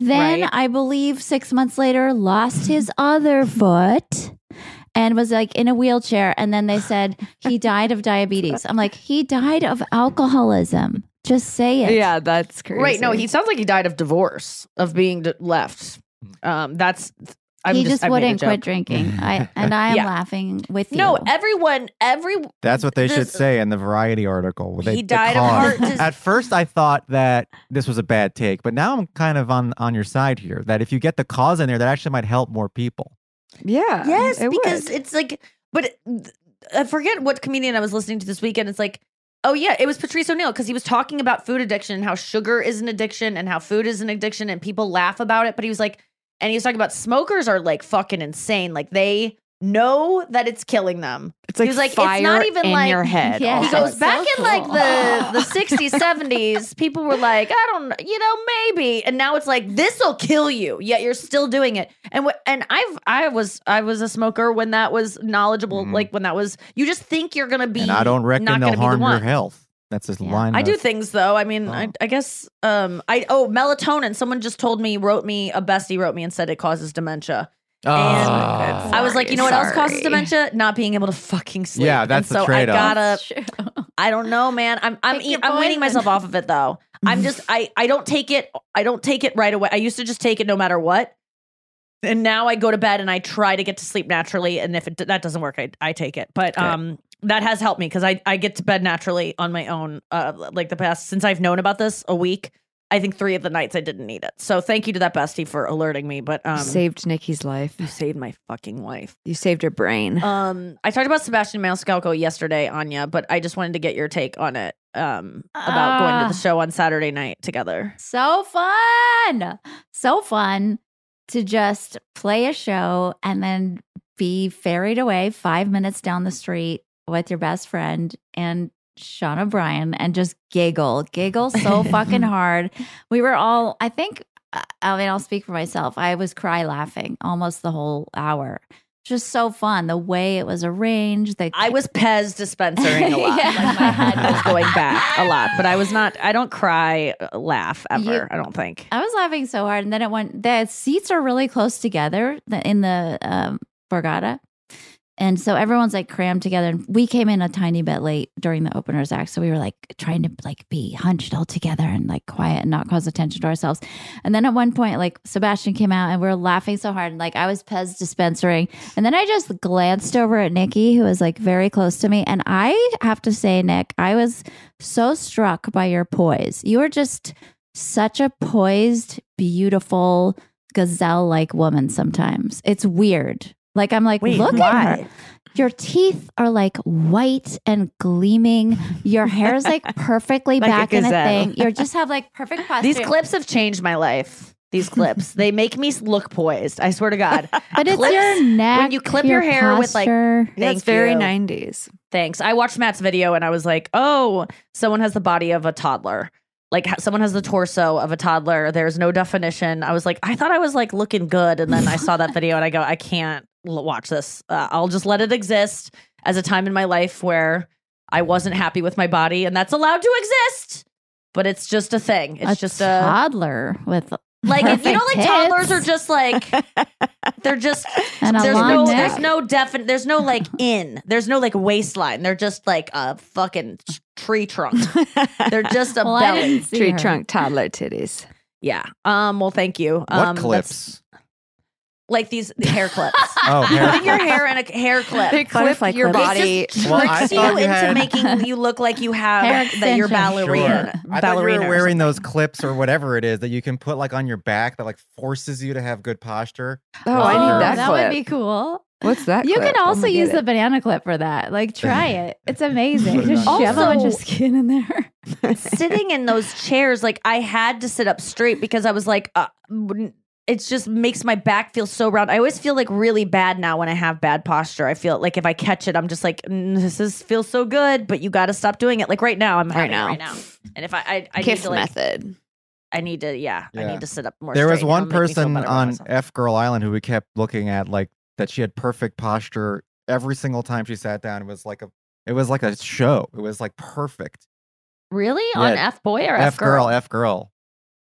Then Right. I believe 6 months later lost his other foot and was like in a wheelchair. And then they said he died of diabetes. I'm like, he died of alcoholism. Just say it. Yeah, that's crazy. Right. No, he sounds like he died of divorce, of being d- left. Um, that's. I'm he just, I made a wouldn't quit drinking. I and I am Yeah. laughing with you. No, everyone, every That's what they should say in the Variety article. They- He died of heart dis- At first, I thought that this was a bad take, but now I'm kind of on on your side here. That if you get the cause in there, that actually might help more people. Yeah. Yes, it because would. it's like, but it- I forget what comedian I was listening to this weekend. It's like, oh yeah, it was Patrice O'Neal because he was talking about food addiction and how sugar is an addiction and how food is an addiction and people laugh about it. But he was like, and he was talking about smokers are like fucking insane. Like they know that it's killing them. It's like, he was like, it's not even in like- your head. Yeah. He goes back so in like cool. the the 60s, 70s, people were like, I don't know, you know, maybe. And now it's like this'll kill you, yet you're still doing it. And what and I've I was I was a smoker when that was knowledgeable, Mhm. like when that was you just think you're gonna be and I don't reckon not they'll gonna the harm your health. That's his Yeah. line. I do things though. I mean, I, Oh. I guess um I oh melatonin. Someone just told me, wrote me a bestie wrote me and said it causes dementia. Oh, And I was like, you know what else causes dementia? Not being able to fucking sleep. Yeah, that's and the so trade-off. I gotta I don't know, man. I'm I'm Pick your eat, I'm weaning myself off of it though. I'm just I I don't take it I don't take it right away. I used to just take it no matter what. And now I go to bed and I try to get to sleep naturally and if it, that doesn't work I I take it. But um that has helped me cuz I I get to bed naturally on my own uh like the past since I've known about this a week. I think 3 of the nights I didn't need it. So thank you to that bestie for alerting me, but um You saved Nikki's life. you saved my fucking life. You saved her brain. Um, I talked about Sebastian Maniscalco yesterday, Anya, but I just wanted to get your take on it. Um, about going to Ah. the show on Saturday night together. So fun. So fun to just play a show and then be ferried away five minutes down the street with your best friend and Sean O'Brien and just giggle, giggle so fucking hard. We were all, I think, uh, I mean, I'll speak for myself. I was cry laughing almost the whole hour. Just so fun. The way it was arranged. The I was Pez dispensering a lot. Yeah. Like my head was going back a lot, but I was not. I don't cry, uh, laugh ever. You- I don't think. I was laughing so hard, and then it went. The seats are really close together in the um, Borgata, And so everyone's like crammed together. And we came in a tiny bit late during the opener's act. So we were like trying to like be hunched all together and like quiet and not cause attention to ourselves. And then at one point, like Sebastian came out and we were laughing so hard. And like I was Pez dispensering. And then I just glanced over at Nikki, who was like very close to me. And I have to say, Nick, I was so struck by your poise. You were just such a poised, beautiful, gazelle like woman sometimes. It's weird. Like I'm like, Wait, look why? at her. Your teeth are like white and gleaming. Your hair is like perfectly Like a back in a gazelle. thing. You just have like perfect posture. These clips have changed my life. These clips, they make me look poised. I swear to God. but it's clips- your neck. when you clip your, hair with like posture. That's very you. 90s. Thanks. I watched Matt's video and I was like, oh, someone has the body of a toddler. Like someone has the torso of a toddler. There's no definition. I was like, I thought I was like looking good. And then I saw that video and I go, I can't l- watch this. Uh, I'll just let it exist as a time in my life where I wasn't happy with my body and that's allowed to exist. But it's just a thing. It's a just a toddler with like if, you know like perfect toddlers are just like they're just and there's no neck. there's no definite there's no like in there's no like waistline they're just like a fucking tree trunk they're just a Well, belly Tree her. trunk toddler titties. yeah um well thank you What um that's- clips? Like these hair clips Oh, hair putting your hair in a hair clip They clip Butterfly your clip. body. it just Well, tricks you you into making you look like you have that you're ballerina Sure. I thought you ballerina were wearing those clips or whatever it is that you can put like on your back that like forces you to have good posture. Oh, Those I need that that clip. would be cool. What's that? You clip? can also use the banana clip for that. Like, try it. It's amazing. Put Just on. shove a bunch of skin in there. sitting in those chairs, like I had to sit up straight because I was like, uh, it just makes my back feel so round. I always feel like really bad now when I have bad posture. I feel like if I catch it, I'm just like, mm, this is feels so good, but you got to stop doing it. Like right now, I'm having now. it right now, and if I, I, I need Kiff to like, method. I need to, yeah, I need to sit up more. There was one It'll make me feel person on. F Girl Island who we kept looking at like that she had perfect posture every single time she sat down. It was like a it was like a show. It was like perfect. really on F boy or F, F girl, F girl.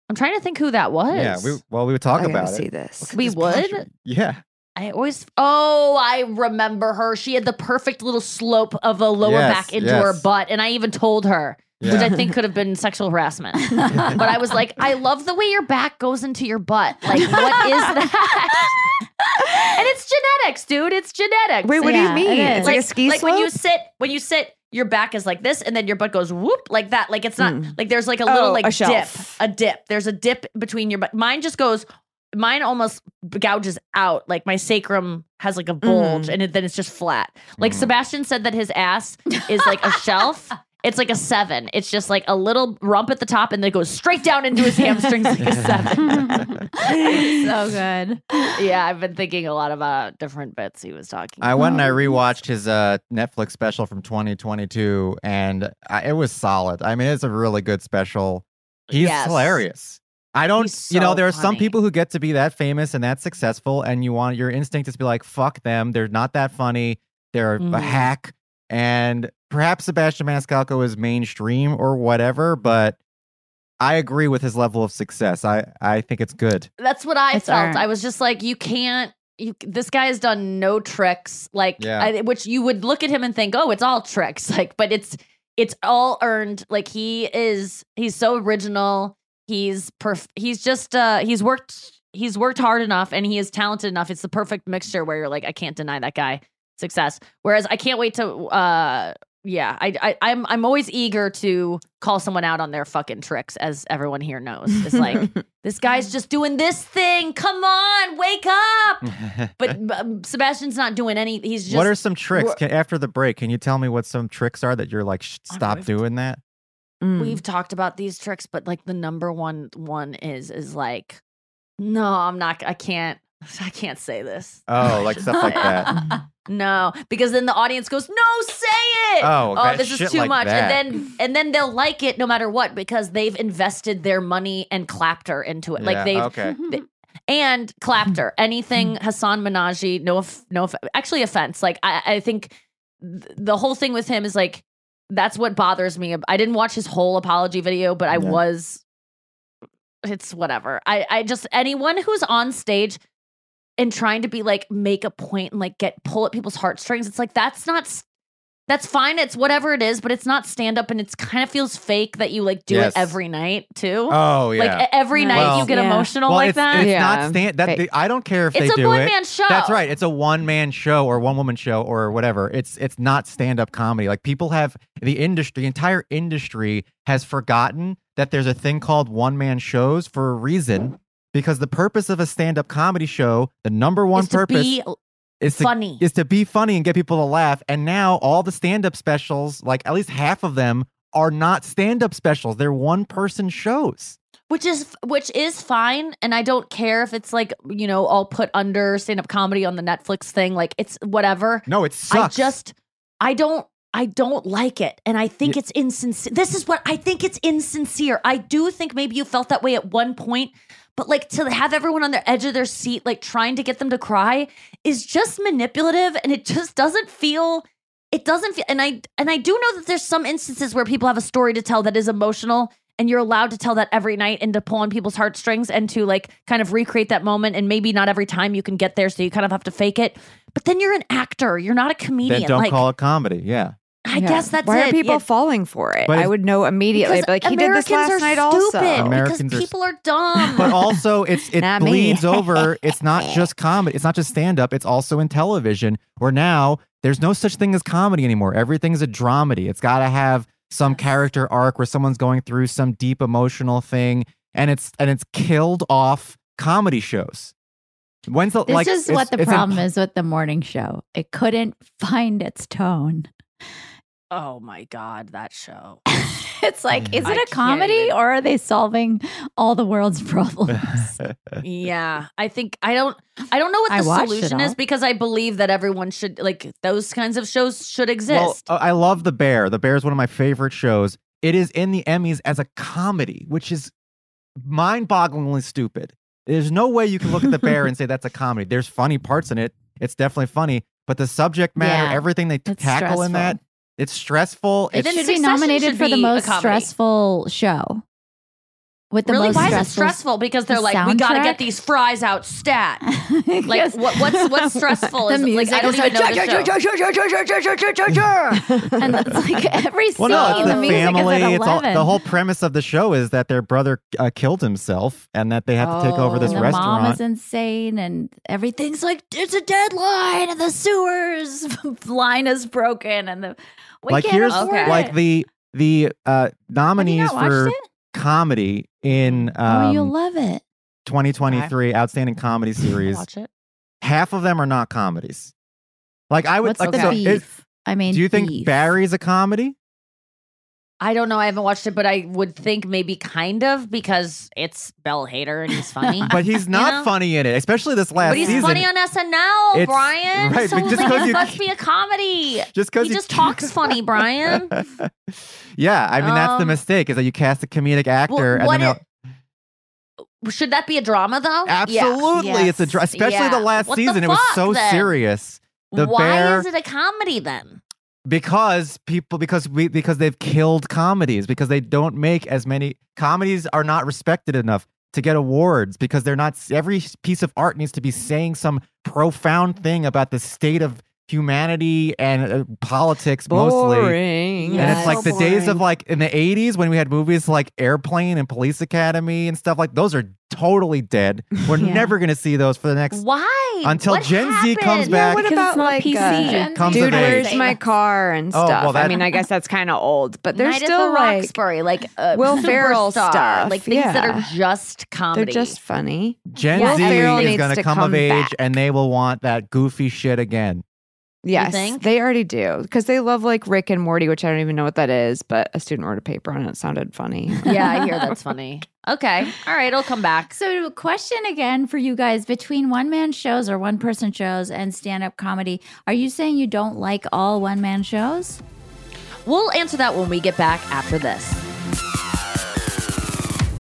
I'm trying to think who that was. Yeah, we well we would talk I gotta about see this. We this would? posture. Yeah. I always. Oh, I remember her. She had the perfect little slope of a lower Yes, back into her yes. butt, and I even told her, which Yeah. I think could have been sexual harassment. but I was like, I love the way your back goes into your butt. Like, what is that? and it's genetics, dude. It's genetics. Wait, what Yeah, do you mean? it It's is. like, a ski like slope. when you sit, when you sit, your back is like this, and then your butt goes whoop like that. Like it's not Mm. like there's like a little Oh, like a dip, a dip. There's a dip between your butt. Mine just goes. Mine almost gouges out. Like my sacrum has like a bulge, Mm. and it, then it's just flat. Like Mm. Sebastian said that his ass is like a shelf. It's like a seven. It's just like a little rump at the top, and then it goes straight down into his hamstrings like a seven. so good. yeah, I've been thinking a lot about different bits he was talking. I went and I rewatched his uh, Netflix special from 2022, and I, it was solid. I mean, it's a really good special. He's Yes. hilarious. I don't, He's you know, there are some people who get to be that famous and that successful, and you want your instinct is to be like, fuck them. They're not that funny. They're a Mhm. hack. And perhaps Sebastian Maniscalco is mainstream or whatever, but I agree with his level of success. I, I think it's good. That's what I It's felt. earned. I was just like, you can't. You, this guy has done no tricks, like Yeah. I, which you would look at him and think, oh, it's all tricks, like, but it's it's all earned. Like he is, he's so original. He's perf- He's just uh he's worked he's worked hard enough, and he is talented enough. It's the perfect mixture where you're like, I can't deny that guy success. Whereas I can't wait to uh yeah, I, I I'm I'm always eager to call someone out on their fucking tricks, as everyone here knows. It's like this guy's just doing this thing. Come on, wake up! But um, Sebastian's not doing any. He's just. what are some tricks? Can, after the break, can you tell me what some tricks are that you're like, "Shh, stop doing that? Mm. We've talked about these tricks, but like the number one one is is like, no, I'm not. I can't. I can't say this. Oh, like stuff like that. No, because then the audience goes, "No, say it." Oh, oh that this is too like much, that. and then and then they'll like it no matter what because they've invested their money and clapped her into it. Yeah, Like they've okay. and clapped her. Anything Hasan Minhaj, no, no, actually offense. Like I, I think th- the whole thing with him is like that's what bothers me. I didn't watch his whole apology video, but I Yeah. was. It's whatever. I, I just anyone who's on stage and trying to be like make a point and like get pull at people's heartstrings. It's like that's not that's fine. It's whatever it is, but it's not stand up and it's kind of feels fake that you like do Yes. it every night too. Oh yeah. Like every night Well- you get Yeah. emotional well, like it's, that. It's not stand. That Fake. I don't care if It's they a do it. one-man show. That's right. It's a one man show or one woman show or whatever. It's it's not stand up comedy. Like people have the industry, the entire industry has forgotten that there's a thing called one man shows for a reason. Because the purpose of a stand up comedy show, the number one Is to purpose be is to, funny. is to be funny and get people to laugh. And now all the stand up specials, like at least half of them, are not stand up specials. They're one person shows. which is which is fine and i don't care if it's like you know all put under stand-up comedy on the netflix thing like it's whatever No, it sucks. i just i don't i don't like it and i think Ye- it's insincere this is what i think it's insincere i do think maybe you felt that way at one point but like to have everyone on the edge of their seat like trying to get them to cry is just manipulative and it just doesn't feel it doesn't feel and i and i do know that there's some instances where people have a story to tell that is emotional and you're allowed to tell that every night and to pull on people's heartstrings and to like kind of recreate that moment and maybe not every time you can get there so you kind of have to fake it but then you're an actor you're not a comedian Then don't like call it comedy. Yeah. I Yeah. guess that's Why it are people Yeah. falling for it? But I would know immediately. But like he did this Americans last are night stupid also. Americans because are people are dumb But also, it's it Not bleeds over. It's not just comedy. It's not just stand up. It's also in television. Where now there's no such thing as comedy anymore. Everything's a dramedy. It's got to have some character arc where someone's going through some deep emotional thing, and it's and it's killed off comedy shows. When's the This like? is what the problem imp- is with the morning show. It couldn't find its tone. Oh my god that show It's like, is it a comedy even- or are they solving all the world's problems? Yeah, I think I don't I don't know what the solution is because I believe that everyone should like those kinds of shows should exist. Well, uh, I love The Bear. The Bear is one of my favorite shows. It is in the Emmys as a comedy, which is mind-bogglingly stupid. There's no way you can look at The Bear and say that's a comedy. There's funny parts in it. It's definitely funny, but the subject matter, Yeah, everything they it's tackle in that, stressful. It's stressful. It It's should be nominated should for the be a most stressful show. With the really, most why is it stressful, stressful? Because they're the like, we got to get these fries out stat. Like, Because what, what's what's stressful? The is it, like I don't even know like, the show. and it's like every scene, well, no, it's the, the, music family. is at It's all, the whole premise of the show is that their brother uh, killed himself and that they have to take over this and the restaurant. mom is insane, and everything's like it's a deadline, and the sewers line is broken, and the we like here's afford like the the uh nominees for comedy in oh, you'll um, love it. 2023 outstanding comedy series Watch it. half of them are not comedies. Like i would What's like the so is- I mean, do you think beef. barry's a comedy I don't know. I haven't watched it, but I would think maybe kind of because it's Bill Hader and he's funny. but he's not know? funny in it especially this last season. but he's season funny on SNL, It's- Brian. right, so but just like, 'cause it you- must be a comedy. just because he just talks funny, Brian. yeah i mean that's the Um, mistake is that you cast a comedic actor and then it- Should that be a drama though? Yeah. absolutely it's a drama. Especially Yeah. the last What the season it was so then? serious the Why bear is it a comedy then? Because people because we because they've killed comedies because they don't make as many comedies are not respected enough to get awards because they're not every piece of art needs to be saying some profound thing about the state of humanity and uh, politics mostly Boring. and it's like So the days of like in the 80s when we had movies like airplane and police academy and stuff like those are totally dead we're Yeah. never going to see those for the next Why? Until What Gen Z comes happened? back. What about it's like PC. uh, Gen Comes Dude, of where's my car and Oh, stuff? well, I mean, I guess that's kind of old, but they're Night still the like Roxbury, like uh, Will Ferrell Superstar, stuff, like things that are just just they're just funny. Gen Will Z Ferrell is going to to come of age back. and they will want that goofy shit again. Yes, they already do because they love like Rick and Morty, which I don't even know what that is, but a student wrote a paper on it. It sounded funny. yeah, I hear that's funny. Okay, all right, it'll come back. So, question again for you guys between one man shows or one person shows and stand up comedy, are you saying you don't like all one man shows? We'll answer that when we get back after this.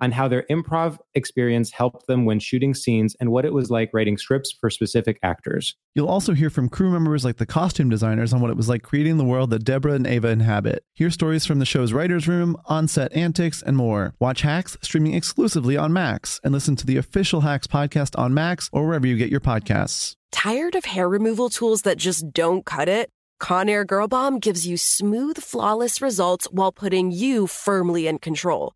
on how their improv experience helped them when shooting scenes and what it was like writing scripts for specific actors. You'll also hear from crew members like the costume designers on what it was like creating the world that Deborah and Ava inhabit. Hear stories from the show's writer's room, on set antics, and more. Watch Hacks streaming exclusively on Max and listen to the official Hacks podcast on Max or wherever you get your podcasts. Tired of hair removal tools that just don't cut it? Conair Girl Bomb gives you smooth, flawless results while putting you firmly in control.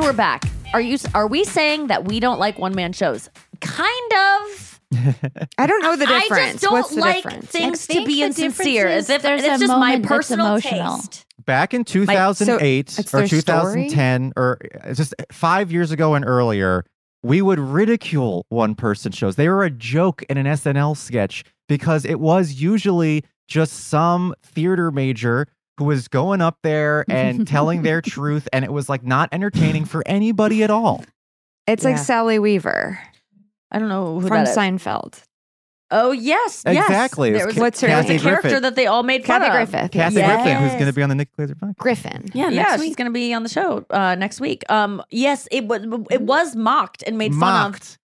And we're back. Are you? Are we saying that we don't like one man shows? Kind of. I don't know the difference. I just don't What's the like difference? things to be the insincere. difference As if there's it's a just my personal emotional. taste. Back in 2008 it's or their story? 2010 or just five years ago and earlier, we would ridicule one person shows. They were a joke in an SNL sketch because it was usually just some theater major who was going up there and telling their truth, and it was like not entertaining for anybody at all. It's like Sally Weaver I don't know who from that is. Seinfeld. Oh yes, yes. Exactly. There was, Ca- What's her there Kathy character Griffith. that they all made fun Kathy of. Griffith. Kathy yes. Griffin, who's going to be on the Nick Glaser podcast. Griffin. Yeah, yeah, next she's going to be on the show uh, next week. Um, yes, it was it was mocked and made fun of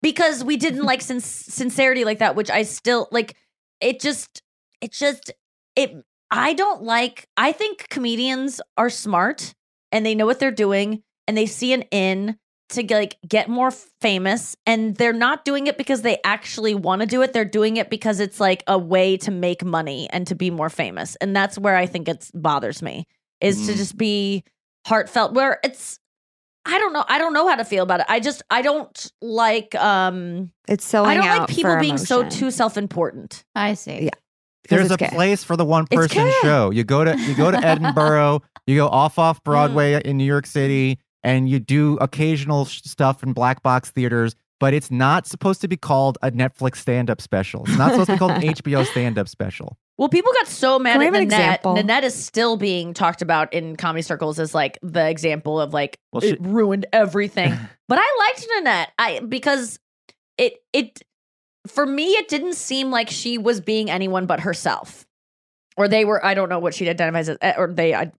because we didn't like sin- sincerity like that, which I still like. It just, it just, it. I don't like. I think comedians are smart and they know what they're doing and they see an in to like get more famous and they're not doing it because they actually want to do it they're doing it because it's like a way to make money and to be more famous and that's where i think it bothers me is to Mm. just be heartfelt where it's i don't know i don't know how to feel about it i just i don't like um It's selling i don't like people for being so too self-important I see. Yeah. Because There's a gay. place for the one person show. You go to you go to Edinburgh, you go off off Broadway in New York City, and you do occasional sh- stuff in black box theaters. But it's not supposed to be called a Netflix stand up special. It's not supposed to be called an HBO stand up special. Well, people got so mad Can at have an Nanette. example? Nanette is still being talked about in comedy circles as like the example of like Well, it ruined everything. but I liked Nanette. I because it it for me it didn't seem like she was being anyone but herself. Or they were I don't know what she identifies as eh, or they I,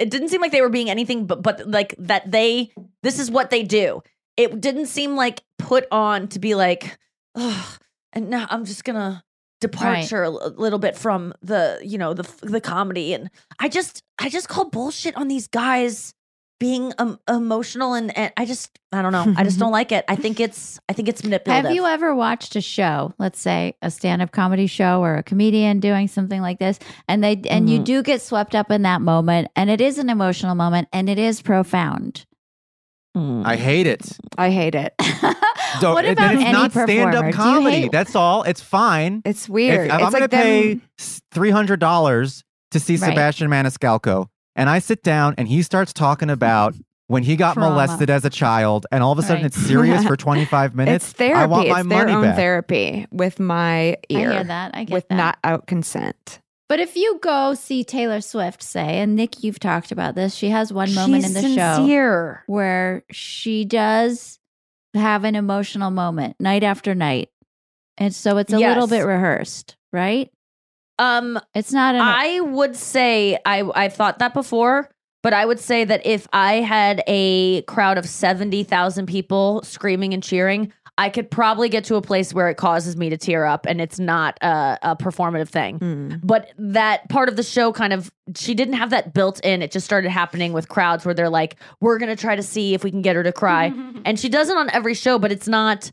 it didn't seem like they were being anything but but like that they this is what they do. It didn't seem like put on to be like Ugh, and now I'm just gonna departure a little bit from the you know the the comedy and I just I just call bullshit on these guys being um, emotional and, and I just I don't know I just don't like it I think it's I think it's manipulative. Have you ever watched a show, let's say a stand-up comedy show or a comedian doing something like this, and they and you Mhm. do get swept up in that moment, and it is an emotional moment, and it is profound. Mm. I hate it. I hate it. So, what and about it's any not stand up comedy. hate- That's all. It's fine. It's weird. if it's I'm going like to pay three hundred dollars to see Right. Sebastian Maniscalco, and I sit down and he starts talking about when he got Trauma. molested as a child, and all of a sudden Right. it's serious for 25 minutes. It's therapy. I want my it's their money own back. therapy with my ear. I hear that. I get with that. not out consent. But if you go see Taylor Swift, say, and Nick, you've talked about this, she has one moment She's in the show sincere. where she does have an emotional moment night after night. And so it's a little bit rehearsed, right? Um, It's not an I would say I I've thought that before, but I would say that if I had a crowd of seventy thousand people screaming and cheering, I could probably get to a place where it causes me to tear up, and it's not a, a performative thing. Mm. But that part of the show kind of she didn't have that built in. It just started happening with crowds where they're like, "We're gonna try to see if we can get her to cry," and she does it on every show, but it's not.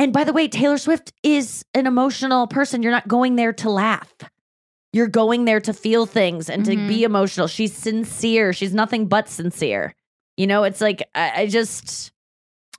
And by the way, Taylor Swift is an emotional person. You're not going there to laugh. You're going there to feel things and to Mhm. be emotional. She's sincere. She's nothing but sincere. You know, it's like I, I just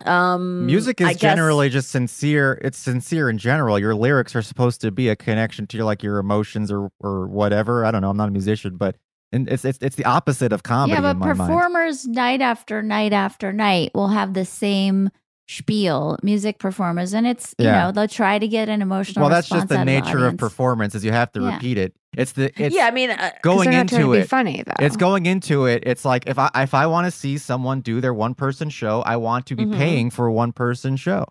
um Music is I guess- generally just sincere. It's sincere in general. Your lyrics are supposed to be a connection to your like your emotions or or whatever. I don't know. I'm not a musician, but and it's it's it's the opposite of comedy yeah, but in my mind. performers night after night after night will have the same spiel, music performers, and it's you Yeah. know they'll try to get an emotional. Well, that's just the nature of audience. performance. Is you have to Yeah. repeat it. It's the it's yeah, I mean, uh, going they're not trying into to be it. funny, though. It's going into it. It's like if I if I want to see someone do their one person show, I want to be Mhm. paying for a one person show,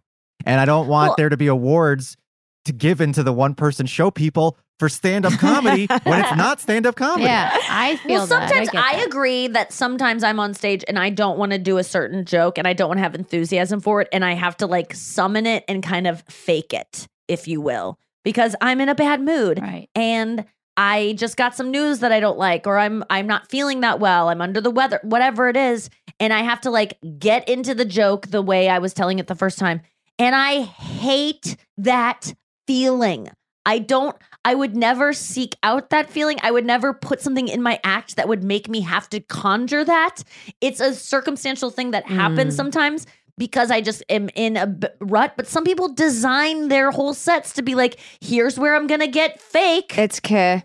and I don't want Well- there to be awards to give into the one person show people for stand up comedy when it's not stand up comedy. Yeah, I feel well, that. sometimes get I, that. agree that sometimes I'm on stage and I don't want to do a certain joke and I don't want to have enthusiasm for it and I have to like summon it and kind of fake it, if you will, because I'm in a bad mood Right. and I just got some news that I don't like or I'm I'm not feeling that well, I'm under the weather, whatever it is, and I have to like get into the joke the way I was telling it the first time. And I hate that feeling. I don't I would never seek out that feeling. I would never put something in my act that would make me have to conjure that. It's a circumstantial thing that happens Mm. sometimes because I just am in a b- rut. But some people design their whole sets to be like, here's where I'm going to get fake. It's K.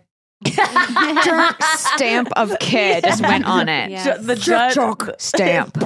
Stamp of K just went on it. Yes. the judge Stamp.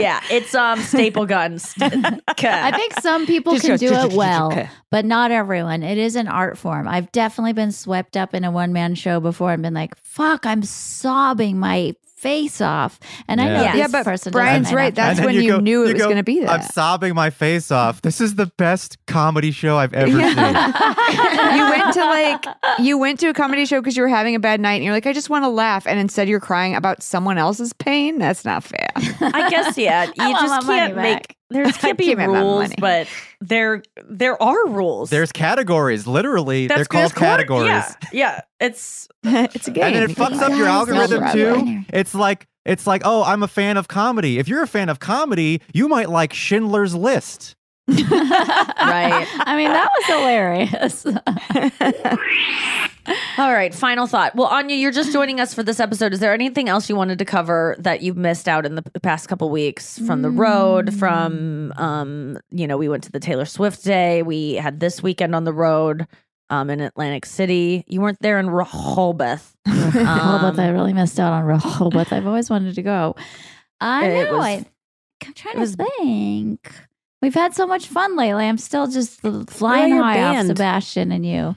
Yeah, it's um staple guns. I think some people can do it well, but not everyone. It is an art form. I've definitely been swept up in a one man show before and been like, fuck, I'm sobbing my face off. And I know Yeah. this Yeah, but person Brian's right. That's when then you go- knew it was gonna be that. I'm sobbing my face off. This is the best comedy show I've ever seen. you went to like you went to a comedy show because you were having a bad night and you're like i just want to laugh and instead you're crying about someone else's pain that's not fair I guess yeah. You I just can't make back. there can't be Give me rules, but there there are rules. There's categories. Literally, they're called there's categories. Yeah, yeah. It's it's a game And then it fucks up your algorithm too. It's like it's like, oh, I'm a fan of comedy. If you're a fan of comedy, you might like Schindler's List. right. I mean, that was hilarious. All right, final thought. Well, Anya, you're just joining us for this episode. Is there anything else you wanted to cover that you've missed out in the past couple weeks from the road? From um, you know, we went to the Taylor Swift day. We had this weekend on the road um in Atlantic City. You weren't there in Rehoboth. Rehoboth, I really missed out on Rehoboth. I've always wanted to go. I know. was- I, I'm trying to was- think. We've had so much fun lately. I'm still just flying high off? Sebastian and you.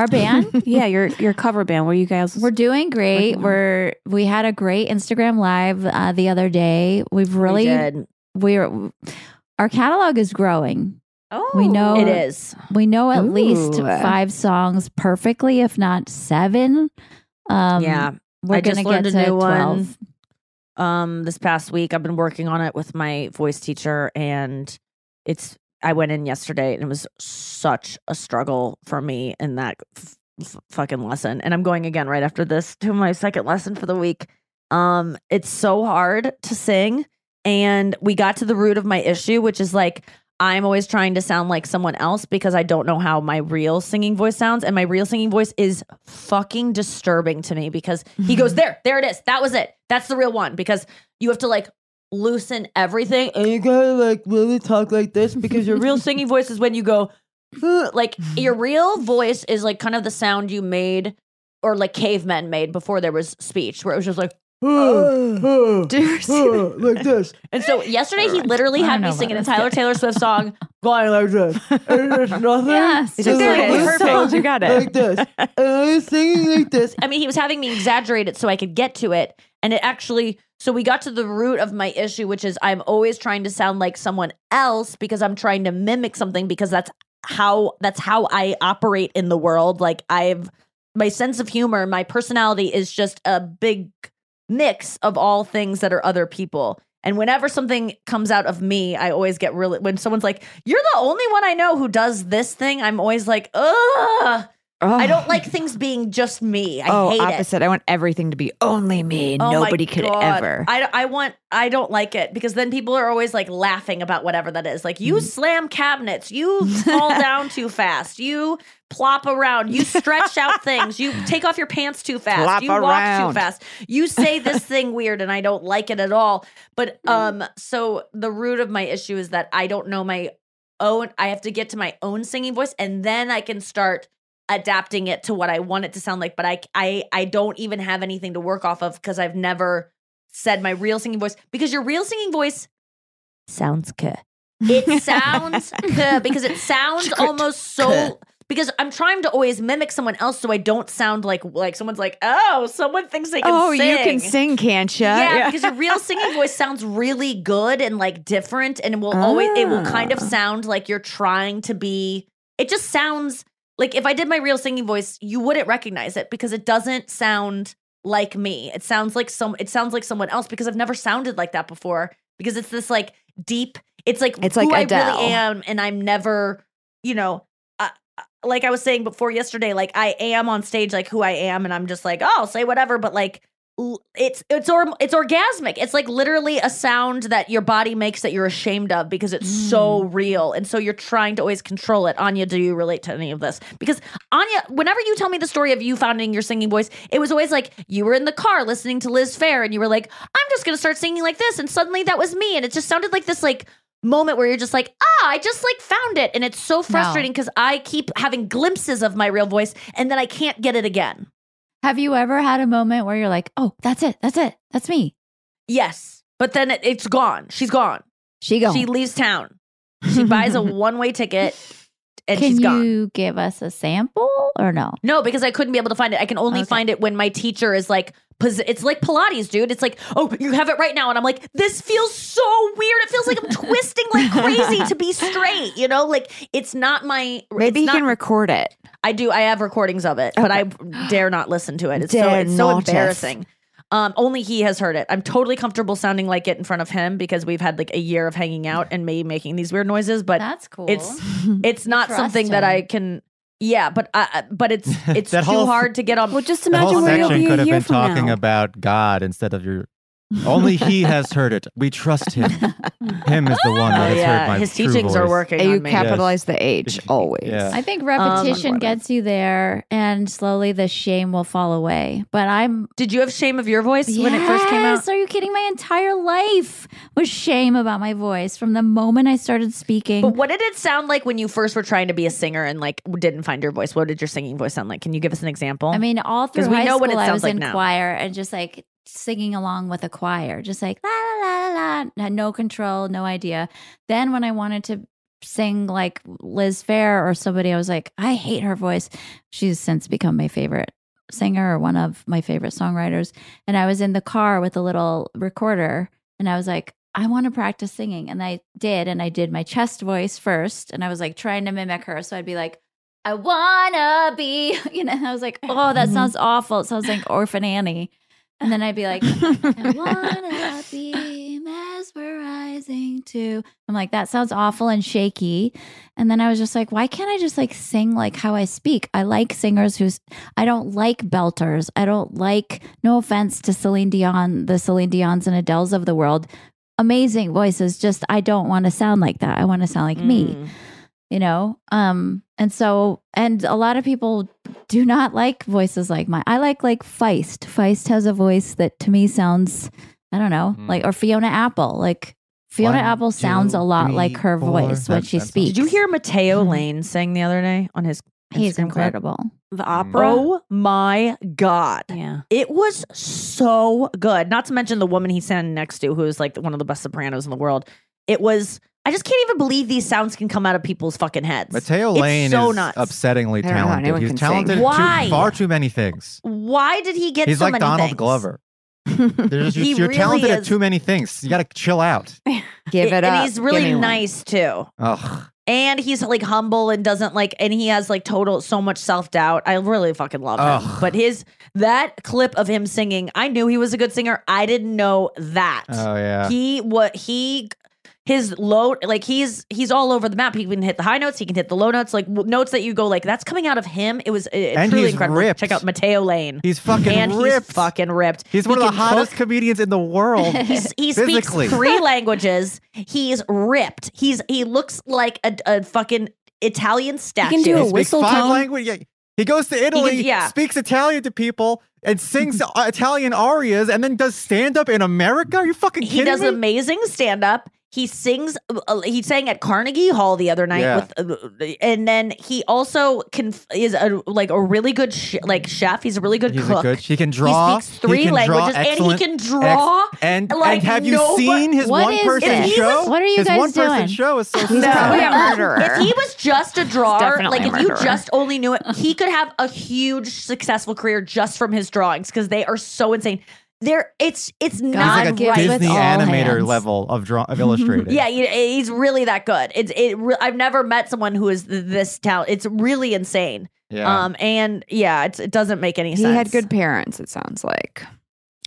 Our band? yeah, your your cover band. Where you guys? We're doing great. We're we had a great Instagram live uh, the other day. We've really we did. we're our catalog is growing. Oh, We know- it is. We know at least five songs perfectly, if not seven. Um, yeah. we're I gonna get a to new one. 12. um this past week i've been working on it with my voice teacher and it's i went in yesterday and it was such a struggle for me in that f- f- fucking lesson and i'm going again right after this to my second lesson for the week um it's so hard to sing and we got to the root of my issue which is like I'm always trying to sound like someone else because I don't know how my real singing voice sounds. And my real singing voice is fucking disturbing to me because he goes, There, there it is. That was it. That's the real one. Because you have to like loosen everything and you gotta like really talk like this because your real singing voice is when you go, like your real voice is like kind of the sound you made or like cavemen made before there was speech, where it was just like, uh, like this. And so yesterday he literally had me singing a about Tyler. Taylor Swift song, going like this. And there's nothing. Yes, It's just There like, perfect. You got it. Like this. And I was singing like this. I mean, he was having me exaggerate it so I could get to it. And it actually, so we got to the root of my issue, which is I'm always trying to sound like someone else because I'm trying to mimic something because that's how that's how I operate in the world. Like I've my sense of humor, my personality is just a big mix of all things that are other people. And whenever something comes out of me, I always get really when someone's like, "You're the only one I know who does this thing." I'm always like, "Ugh." I don't like things being just me. I oh, hate it. opposite. I want everything to be only me. Oh Nobody could God. ever. I, I want. I don't like it because then people are always like laughing about whatever that is. Like you Mm. slam cabinets, you fall down too fast, you plop around, you stretch out things, you take off your pants too fast, Plop you walk too fast, you say this thing weird, and I don't like it at all. But Mm. um, so the root of my issue is that I don't know my own. I have to get to my own singing voice, and then I can start adapting it to what I want it to sound like. But I I I don't even have anything to work off of because I've never said my real singing voice because your real singing voice sounds good. It sounds good because it sounds almost so because I'm trying to always mimic someone else so I don't sound like like someone's like, oh, someone thinks they can sing. oh, sing. you can sing, can't you? Yeah, because your real singing voice sounds really good and like different, and it will always it will kind of Ah. sound like you're trying to be. It just sounds like if I did my real singing voice, you wouldn't recognize it because it doesn't sound like me. It sounds like some. It sounds like someone else because I've never sounded like that before. Because it's this like deep. It's like It's who like I Adele. really am, and I'm never, you know. Uh, like I was saying before yesterday, like I am on stage like who I am, and I'm just like, oh, I'll say whatever, but like it's it's or it's orgasmic. It's like literally a sound that your body makes that you're ashamed of because it's so real, and so you're trying to always control it. Anya, do you relate to any of this? Because Anya, whenever you tell me the story of you finding your singing voice, it was always like you were in the car listening to Liz Phair, and you were like, I'm just gonna start singing like this, and suddenly that was me, and it just sounded like this like moment where you're just like, ah, I just like found it. And it's so frustrating because I keep having glimpses of my real voice and then I can't get it again. Have you ever had a moment where you're like, oh, that's it. That's it. That's me. Yes. But then it, it's gone. She's gone. She gone. She leaves town. She buys a one way ticket and Can she's gone. Can you give us a sample or no? No, because I couldn't be able to find it. I can only Okay. find it when my teacher is like, it's like Pilates, dude. It's like, oh, you have it right now. And I'm like, this feels so weird. It feels like I'm twisting like crazy to be straight, you know? Like, it's not my. Maybe it's you not- can record it. I do. I have recordings of it, but I dare not listen to it. It's so Dare it's so embarrassing. Um, only he has heard it. I'm totally comfortable sounding like it in front of him because we've had like a year of hanging out and me making these weird noises. But That's cool. it's it's not Trust something that. I can. Yeah, but uh, but it's it's too whole- hard to get on. Well, just imagine where you'll section be could a have year been from talking now. about God instead of your. Only He has heard it. We trust Him. Him is the one that Oh, has yeah, heard my his true teachings are voice. working You on me. capitalize the H always. Yeah. I think Um, repetition gets you there and slowly the shame will fall away. But I'm Did you have shame of your voice when it first came out? Yes, Are you kidding? My entire life was shame about my voice from the moment I started speaking. But what did it sound like when you first were trying to be a singer and like didn't find your voice? What did your singing voice sound like? Can you give us an example? I mean, all through 'Cause we high know school, what it I sounds was like in now. choir and just like singing along with a choir, just like la la la la la, had no control, no idea. Then when I wanted to sing like Liz Phair or somebody, I was like, I hate her voice. She's since become my favorite singer or one of my favorite songwriters. And I was in the car with a little recorder, and I was like. I want to practice singing. And I did. And I did my chest voice first. And I was like trying to mimic her. So I'd be like, I wanna be, you know, and I was like, oh, that mm-hmm. sounds awful. It sounds like Orphan Annie. And then I'd be like, I wanna be mesmerizing too. I'm like, that sounds awful and shaky. And then I was just like, why can't I just like sing like how I speak? I like singers who's, I don't like belters. I don't like, no offense to Celine Dion, the Celine Dions and Adeles of the world. Amazing voices. Just, I don't want to sound like that. I want to sound like me Mm. You know um and so and a lot of people do not like voices like mine i like like feist feist has a voice that to me sounds i don't know Mhm. like or fiona apple like fiona One, apple sounds two, a lot three, like her four. voice when she that sounds- speaks Did you hear Matteo Mhm. Lane sing the other day on his He's Scream Queen. incredible. The opera. Oh my god. Yeah. It was so good. Not to mention the woman he sang next to, who is like one of the best sopranos in the world. It was. I just can't even believe these sounds can come out of people's fucking heads. Matteo It's Lane so is nuts. upsettingly I don't know talented. anyone He's can sing. talented at Why? Too, far too many things. Why did he get He's so like many Donald things? Glover. There's, He you're really talented at is. too many things. You got to chill out. Give it up. and up. he's Give really me one. nice too. Ugh. And he's like humble and doesn't like, and he has like total so much self doubt. I really fucking love him. Ugh. But his that clip of him singing, I knew he was a good singer. I didn't know that. Oh yeah. He what he his low like he's he's all over the map. He can hit the high notes, he can hit the low notes, like w- notes that you go like that's coming out of him. It was uh, And truly he's incredible. ripped. Check out Matteo Lane. He's fucking and ripped. he's fucking ripped. He's He one of the hottest cook. comedians in the world. He's, he speaks three languages. He's ripped. He's he looks like a, a fucking Italian statue. He can do a speaks whistle five tone. language. Yeah. He goes to Italy, yeah. speaks Italian to people, and sings uh, Italian arias, and then does stand up in America. Are you fucking kidding he does me? amazing stand up. He sings. Uh, he sang at Carnegie Hall the other night Yeah. with, uh, and then he also can is a like a really good sh- like chef. He's a really good He's cook. good. He can draw. He speaks three can draw languages and he can draw. ex- and like and have you no- seen his one is person this? show? What are you his guys one person doing? show is so He's sad. probably a No. murderer. If he was just a drawer, like a if you just only knew it, he could have a huge successful career just from his drawings because they are so insane. They're it's it's not like a right. with Disney animator hands. level of draw of illustrating. Yeah, he- he's really that good. It's it. Re- I've never met someone who is this talent. It's really insane. yeah. Um, and yeah, it's, it doesn't make any He sense. He had good parents. It sounds like.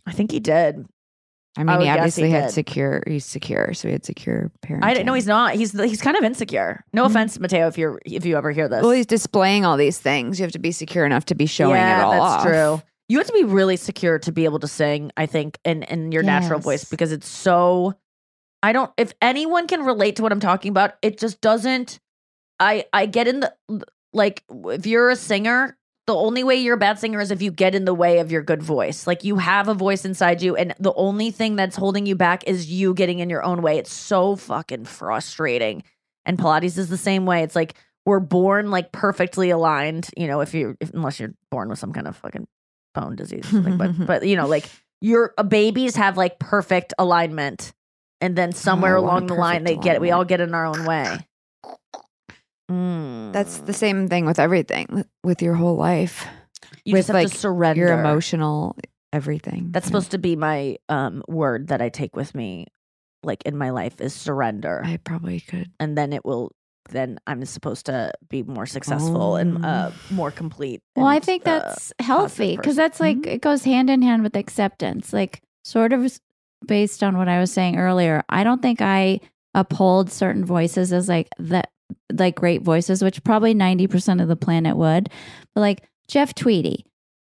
I think he did. I mean, I he obviously he had secure. He's secure, so he had secure parents. I didn't know he's not. He's he's kind of insecure. No Mhm. offense, Matteo, if you're if you ever hear this. Well, he's displaying all these things. You have to be secure enough to be showing yeah, it all that's off. true. You have to be really secure to be able to sing. I think in in your natural voice because it's so. I don't. If anyone can relate to what I'm talking about, it just doesn't. I I get in the like if you're a singer. The only way you're a bad singer is if you get in the way of your good voice. Like you have a voice inside you, and the only thing that's holding you back is you getting in your own way. It's so fucking frustrating. And Pilates is the same way. It's like we're born like perfectly aligned. You know, if you if, unless you're born with some kind of fucking bone disease, something. but but you know, like your babies have like perfect alignment, and then somewhere a along the line they get we all get in our own way. Mm. That's the same thing with everything, with your whole life, you with just have like to surrender. your emotional everything. That's Yeah. supposed to be my um word that I take with me, like in my life, is surrender, I probably could. and then it will. Then I'm supposed to be more successful and uh, more complete. Well, I think uh, that's healthy because that's like Mm-hmm. it goes hand in hand with acceptance. Like sort of based on what I was saying earlier, I don't think I uphold certain voices as like that like great voices, which probably 90% of the planet would. But like Jeff Tweedy,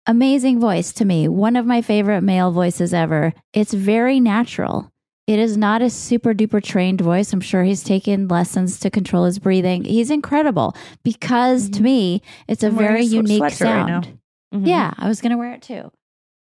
amazing voice to me, one of my favorite male voices ever. It's very natural. It is not a super duper trained voice. I'm sure he's taken lessons to control his breathing. He's incredible because to me, it's a I'm wearing very a unique sweatshirt right sound. Mhm. Yeah, I was gonna wear it too.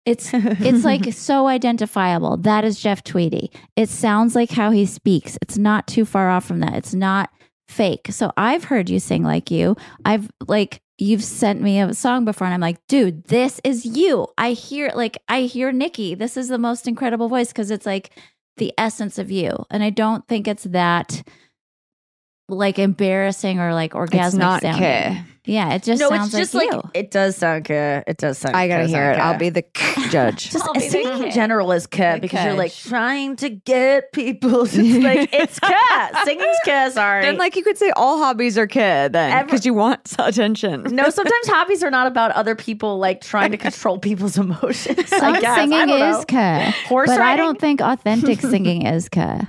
It's it's like so identifiable. That is Jeff Tweedy. It sounds like how he speaks. It's not too far off from that. It's not fake. So I've heard you sing like you. I've like you've sent me a song before and I'm like, dude, this is you. I hear like I hear Nikki. This is the most incredible voice because it's like the essence of you. And I don't think it's that like embarrassing or like orgasmic It's not sounding. Yeah, it just no, sounds it's just like, like, you. it does sound good. It does sound. I gotta does hear it. I'll be the judge. Just I'll be the singing in general is cut The because you're like trying to get people. It's like it's cut. Singing's cut. Sorry. Then, like, you could say all hobbies are kid then because you want attention. no, sometimes hobbies are not about other people like trying to control people's emotions. I Some guess. I singing don't know. is ka, Horse but I don't think authentic singing is ka.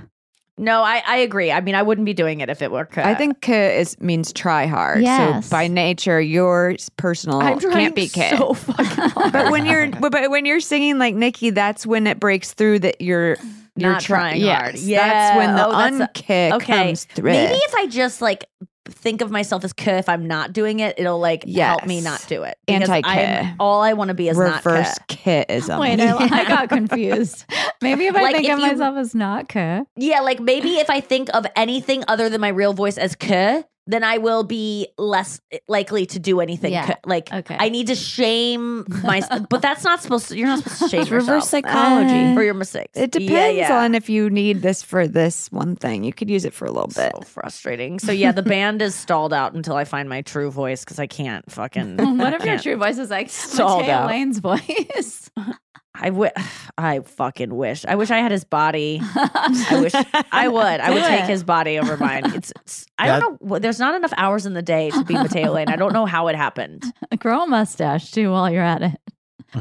No, I, I agree. I mean, I wouldn't be doing it if it were. I think K is means try hard. Yes. So by nature, your personal I'm can't be K. so but when you're but, when you're singing like Nikki, that's when it breaks through that you're you're Not trying yes, hard. that's Yeah. when the Oh, that's unkick okay. comes through. Maybe if I just like think of myself as K, if I'm not doing it, it'll like help me not do it. Because Anti-K. I'm- All I want to be is reverse not K. K-ism. Wait, I, I got confused. Maybe if I Like, think if of you- myself as not ka. Yeah, like maybe if I think of anything other than my real voice as K, then I will be less likely to do anything. Yeah. Like, Okay. I need to shame myself, but that's not supposed to. You're not supposed to shame It's reverse yourself psychology. Eh. for your mistakes. It depends yeah. on if you need this for this one thing. You could use it for a little bit. So frustrating. So yeah, the band is stalled out until I find my true voice because I can't fucking. what if your true voice is like Stalled Matteo out. Lane's voice? I wi- I fucking wish. I wish I had his body. I wish I would. I would take his body over mine. It's. it's I don't know. There's not enough hours in the day to be Matteo Lane. I don't know how it happened. Grow a mustache too while you're at it.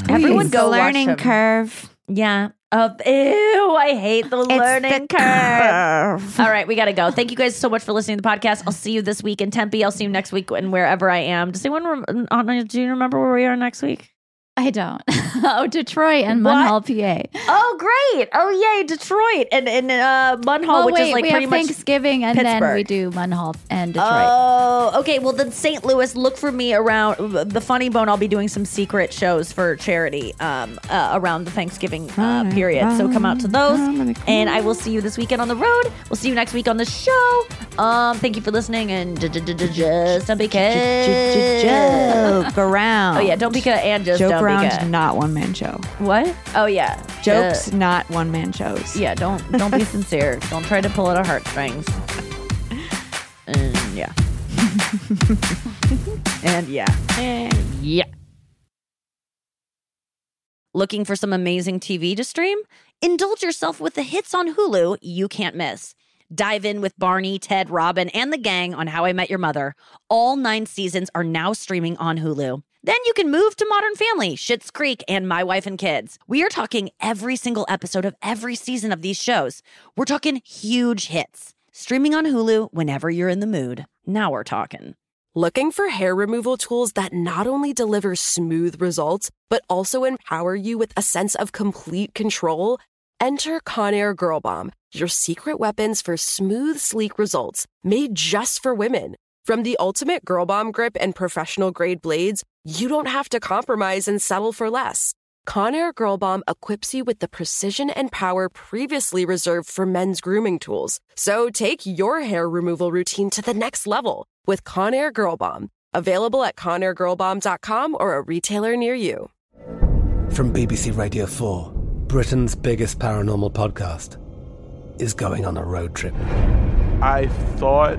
Everyone go the watch learning him. curve. Yeah. Uh, ew, I hate the It's learning the curve. curve. All right, we got to go. Thank you guys so much for listening to the podcast. I'll see you this week in Tempe. I'll see you next week and wherever I am. Does anyone, rem- do you remember where we are next week? I don't. oh, Detroit and Munhall, PA. Oh, great. Oh, yay, Detroit and, and uh, Munhall, Well, which wait, is like we pretty have much Thanksgiving and then we do Munhall and Detroit. Oh, okay. Well, then St. Louis, look for me around the Funny Bone. I'll be doing some secret shows for charity um, uh, around the Thanksgiving uh, period. So come out to those, and I will see you this weekend on the road. We'll see you next week on the show. Um, thank you for listening, and just don't be Joke around. Oh yeah, don't be ca- and just Joke don't ca- not one man show. What? Oh yeah, Jokes, Uh, not one man shows. yeah, don't don't be sincere. Don't try to pull at our heartstrings. And yeah. and yeah. And yeah. Looking for some amazing TV to stream? Indulge yourself with the hits on Hulu you can't miss. Dive in with Barney, Ted, Robin, and the gang on How I Met Your Mother. All nine seasons are now streaming on Hulu. Then you can move to Modern Family, Schitt's Creek, and My Wife and Kids. We are talking every single episode of every season of these shows. We're talking huge hits. Streaming on Hulu whenever you're in the mood. Now we're talking. Looking for hair removal tools that not only deliver smooth results, but also empower you with a sense of complete control? Enter Conair Girl Bomb, your secret weapons for smooth, sleek results made just for women. From the ultimate Girl Bomb grip and professional grade blades, you don't have to compromise and settle for less. Conair Girl Bomb equips you with the precision and power previously reserved for men's grooming tools. So take your hair removal routine to the next level with Conair Girl Bomb. Available at ConairGirlBomb.com or a retailer near you. From BBC Radio 4, Britain's biggest paranormal podcast is going on a road trip. I thought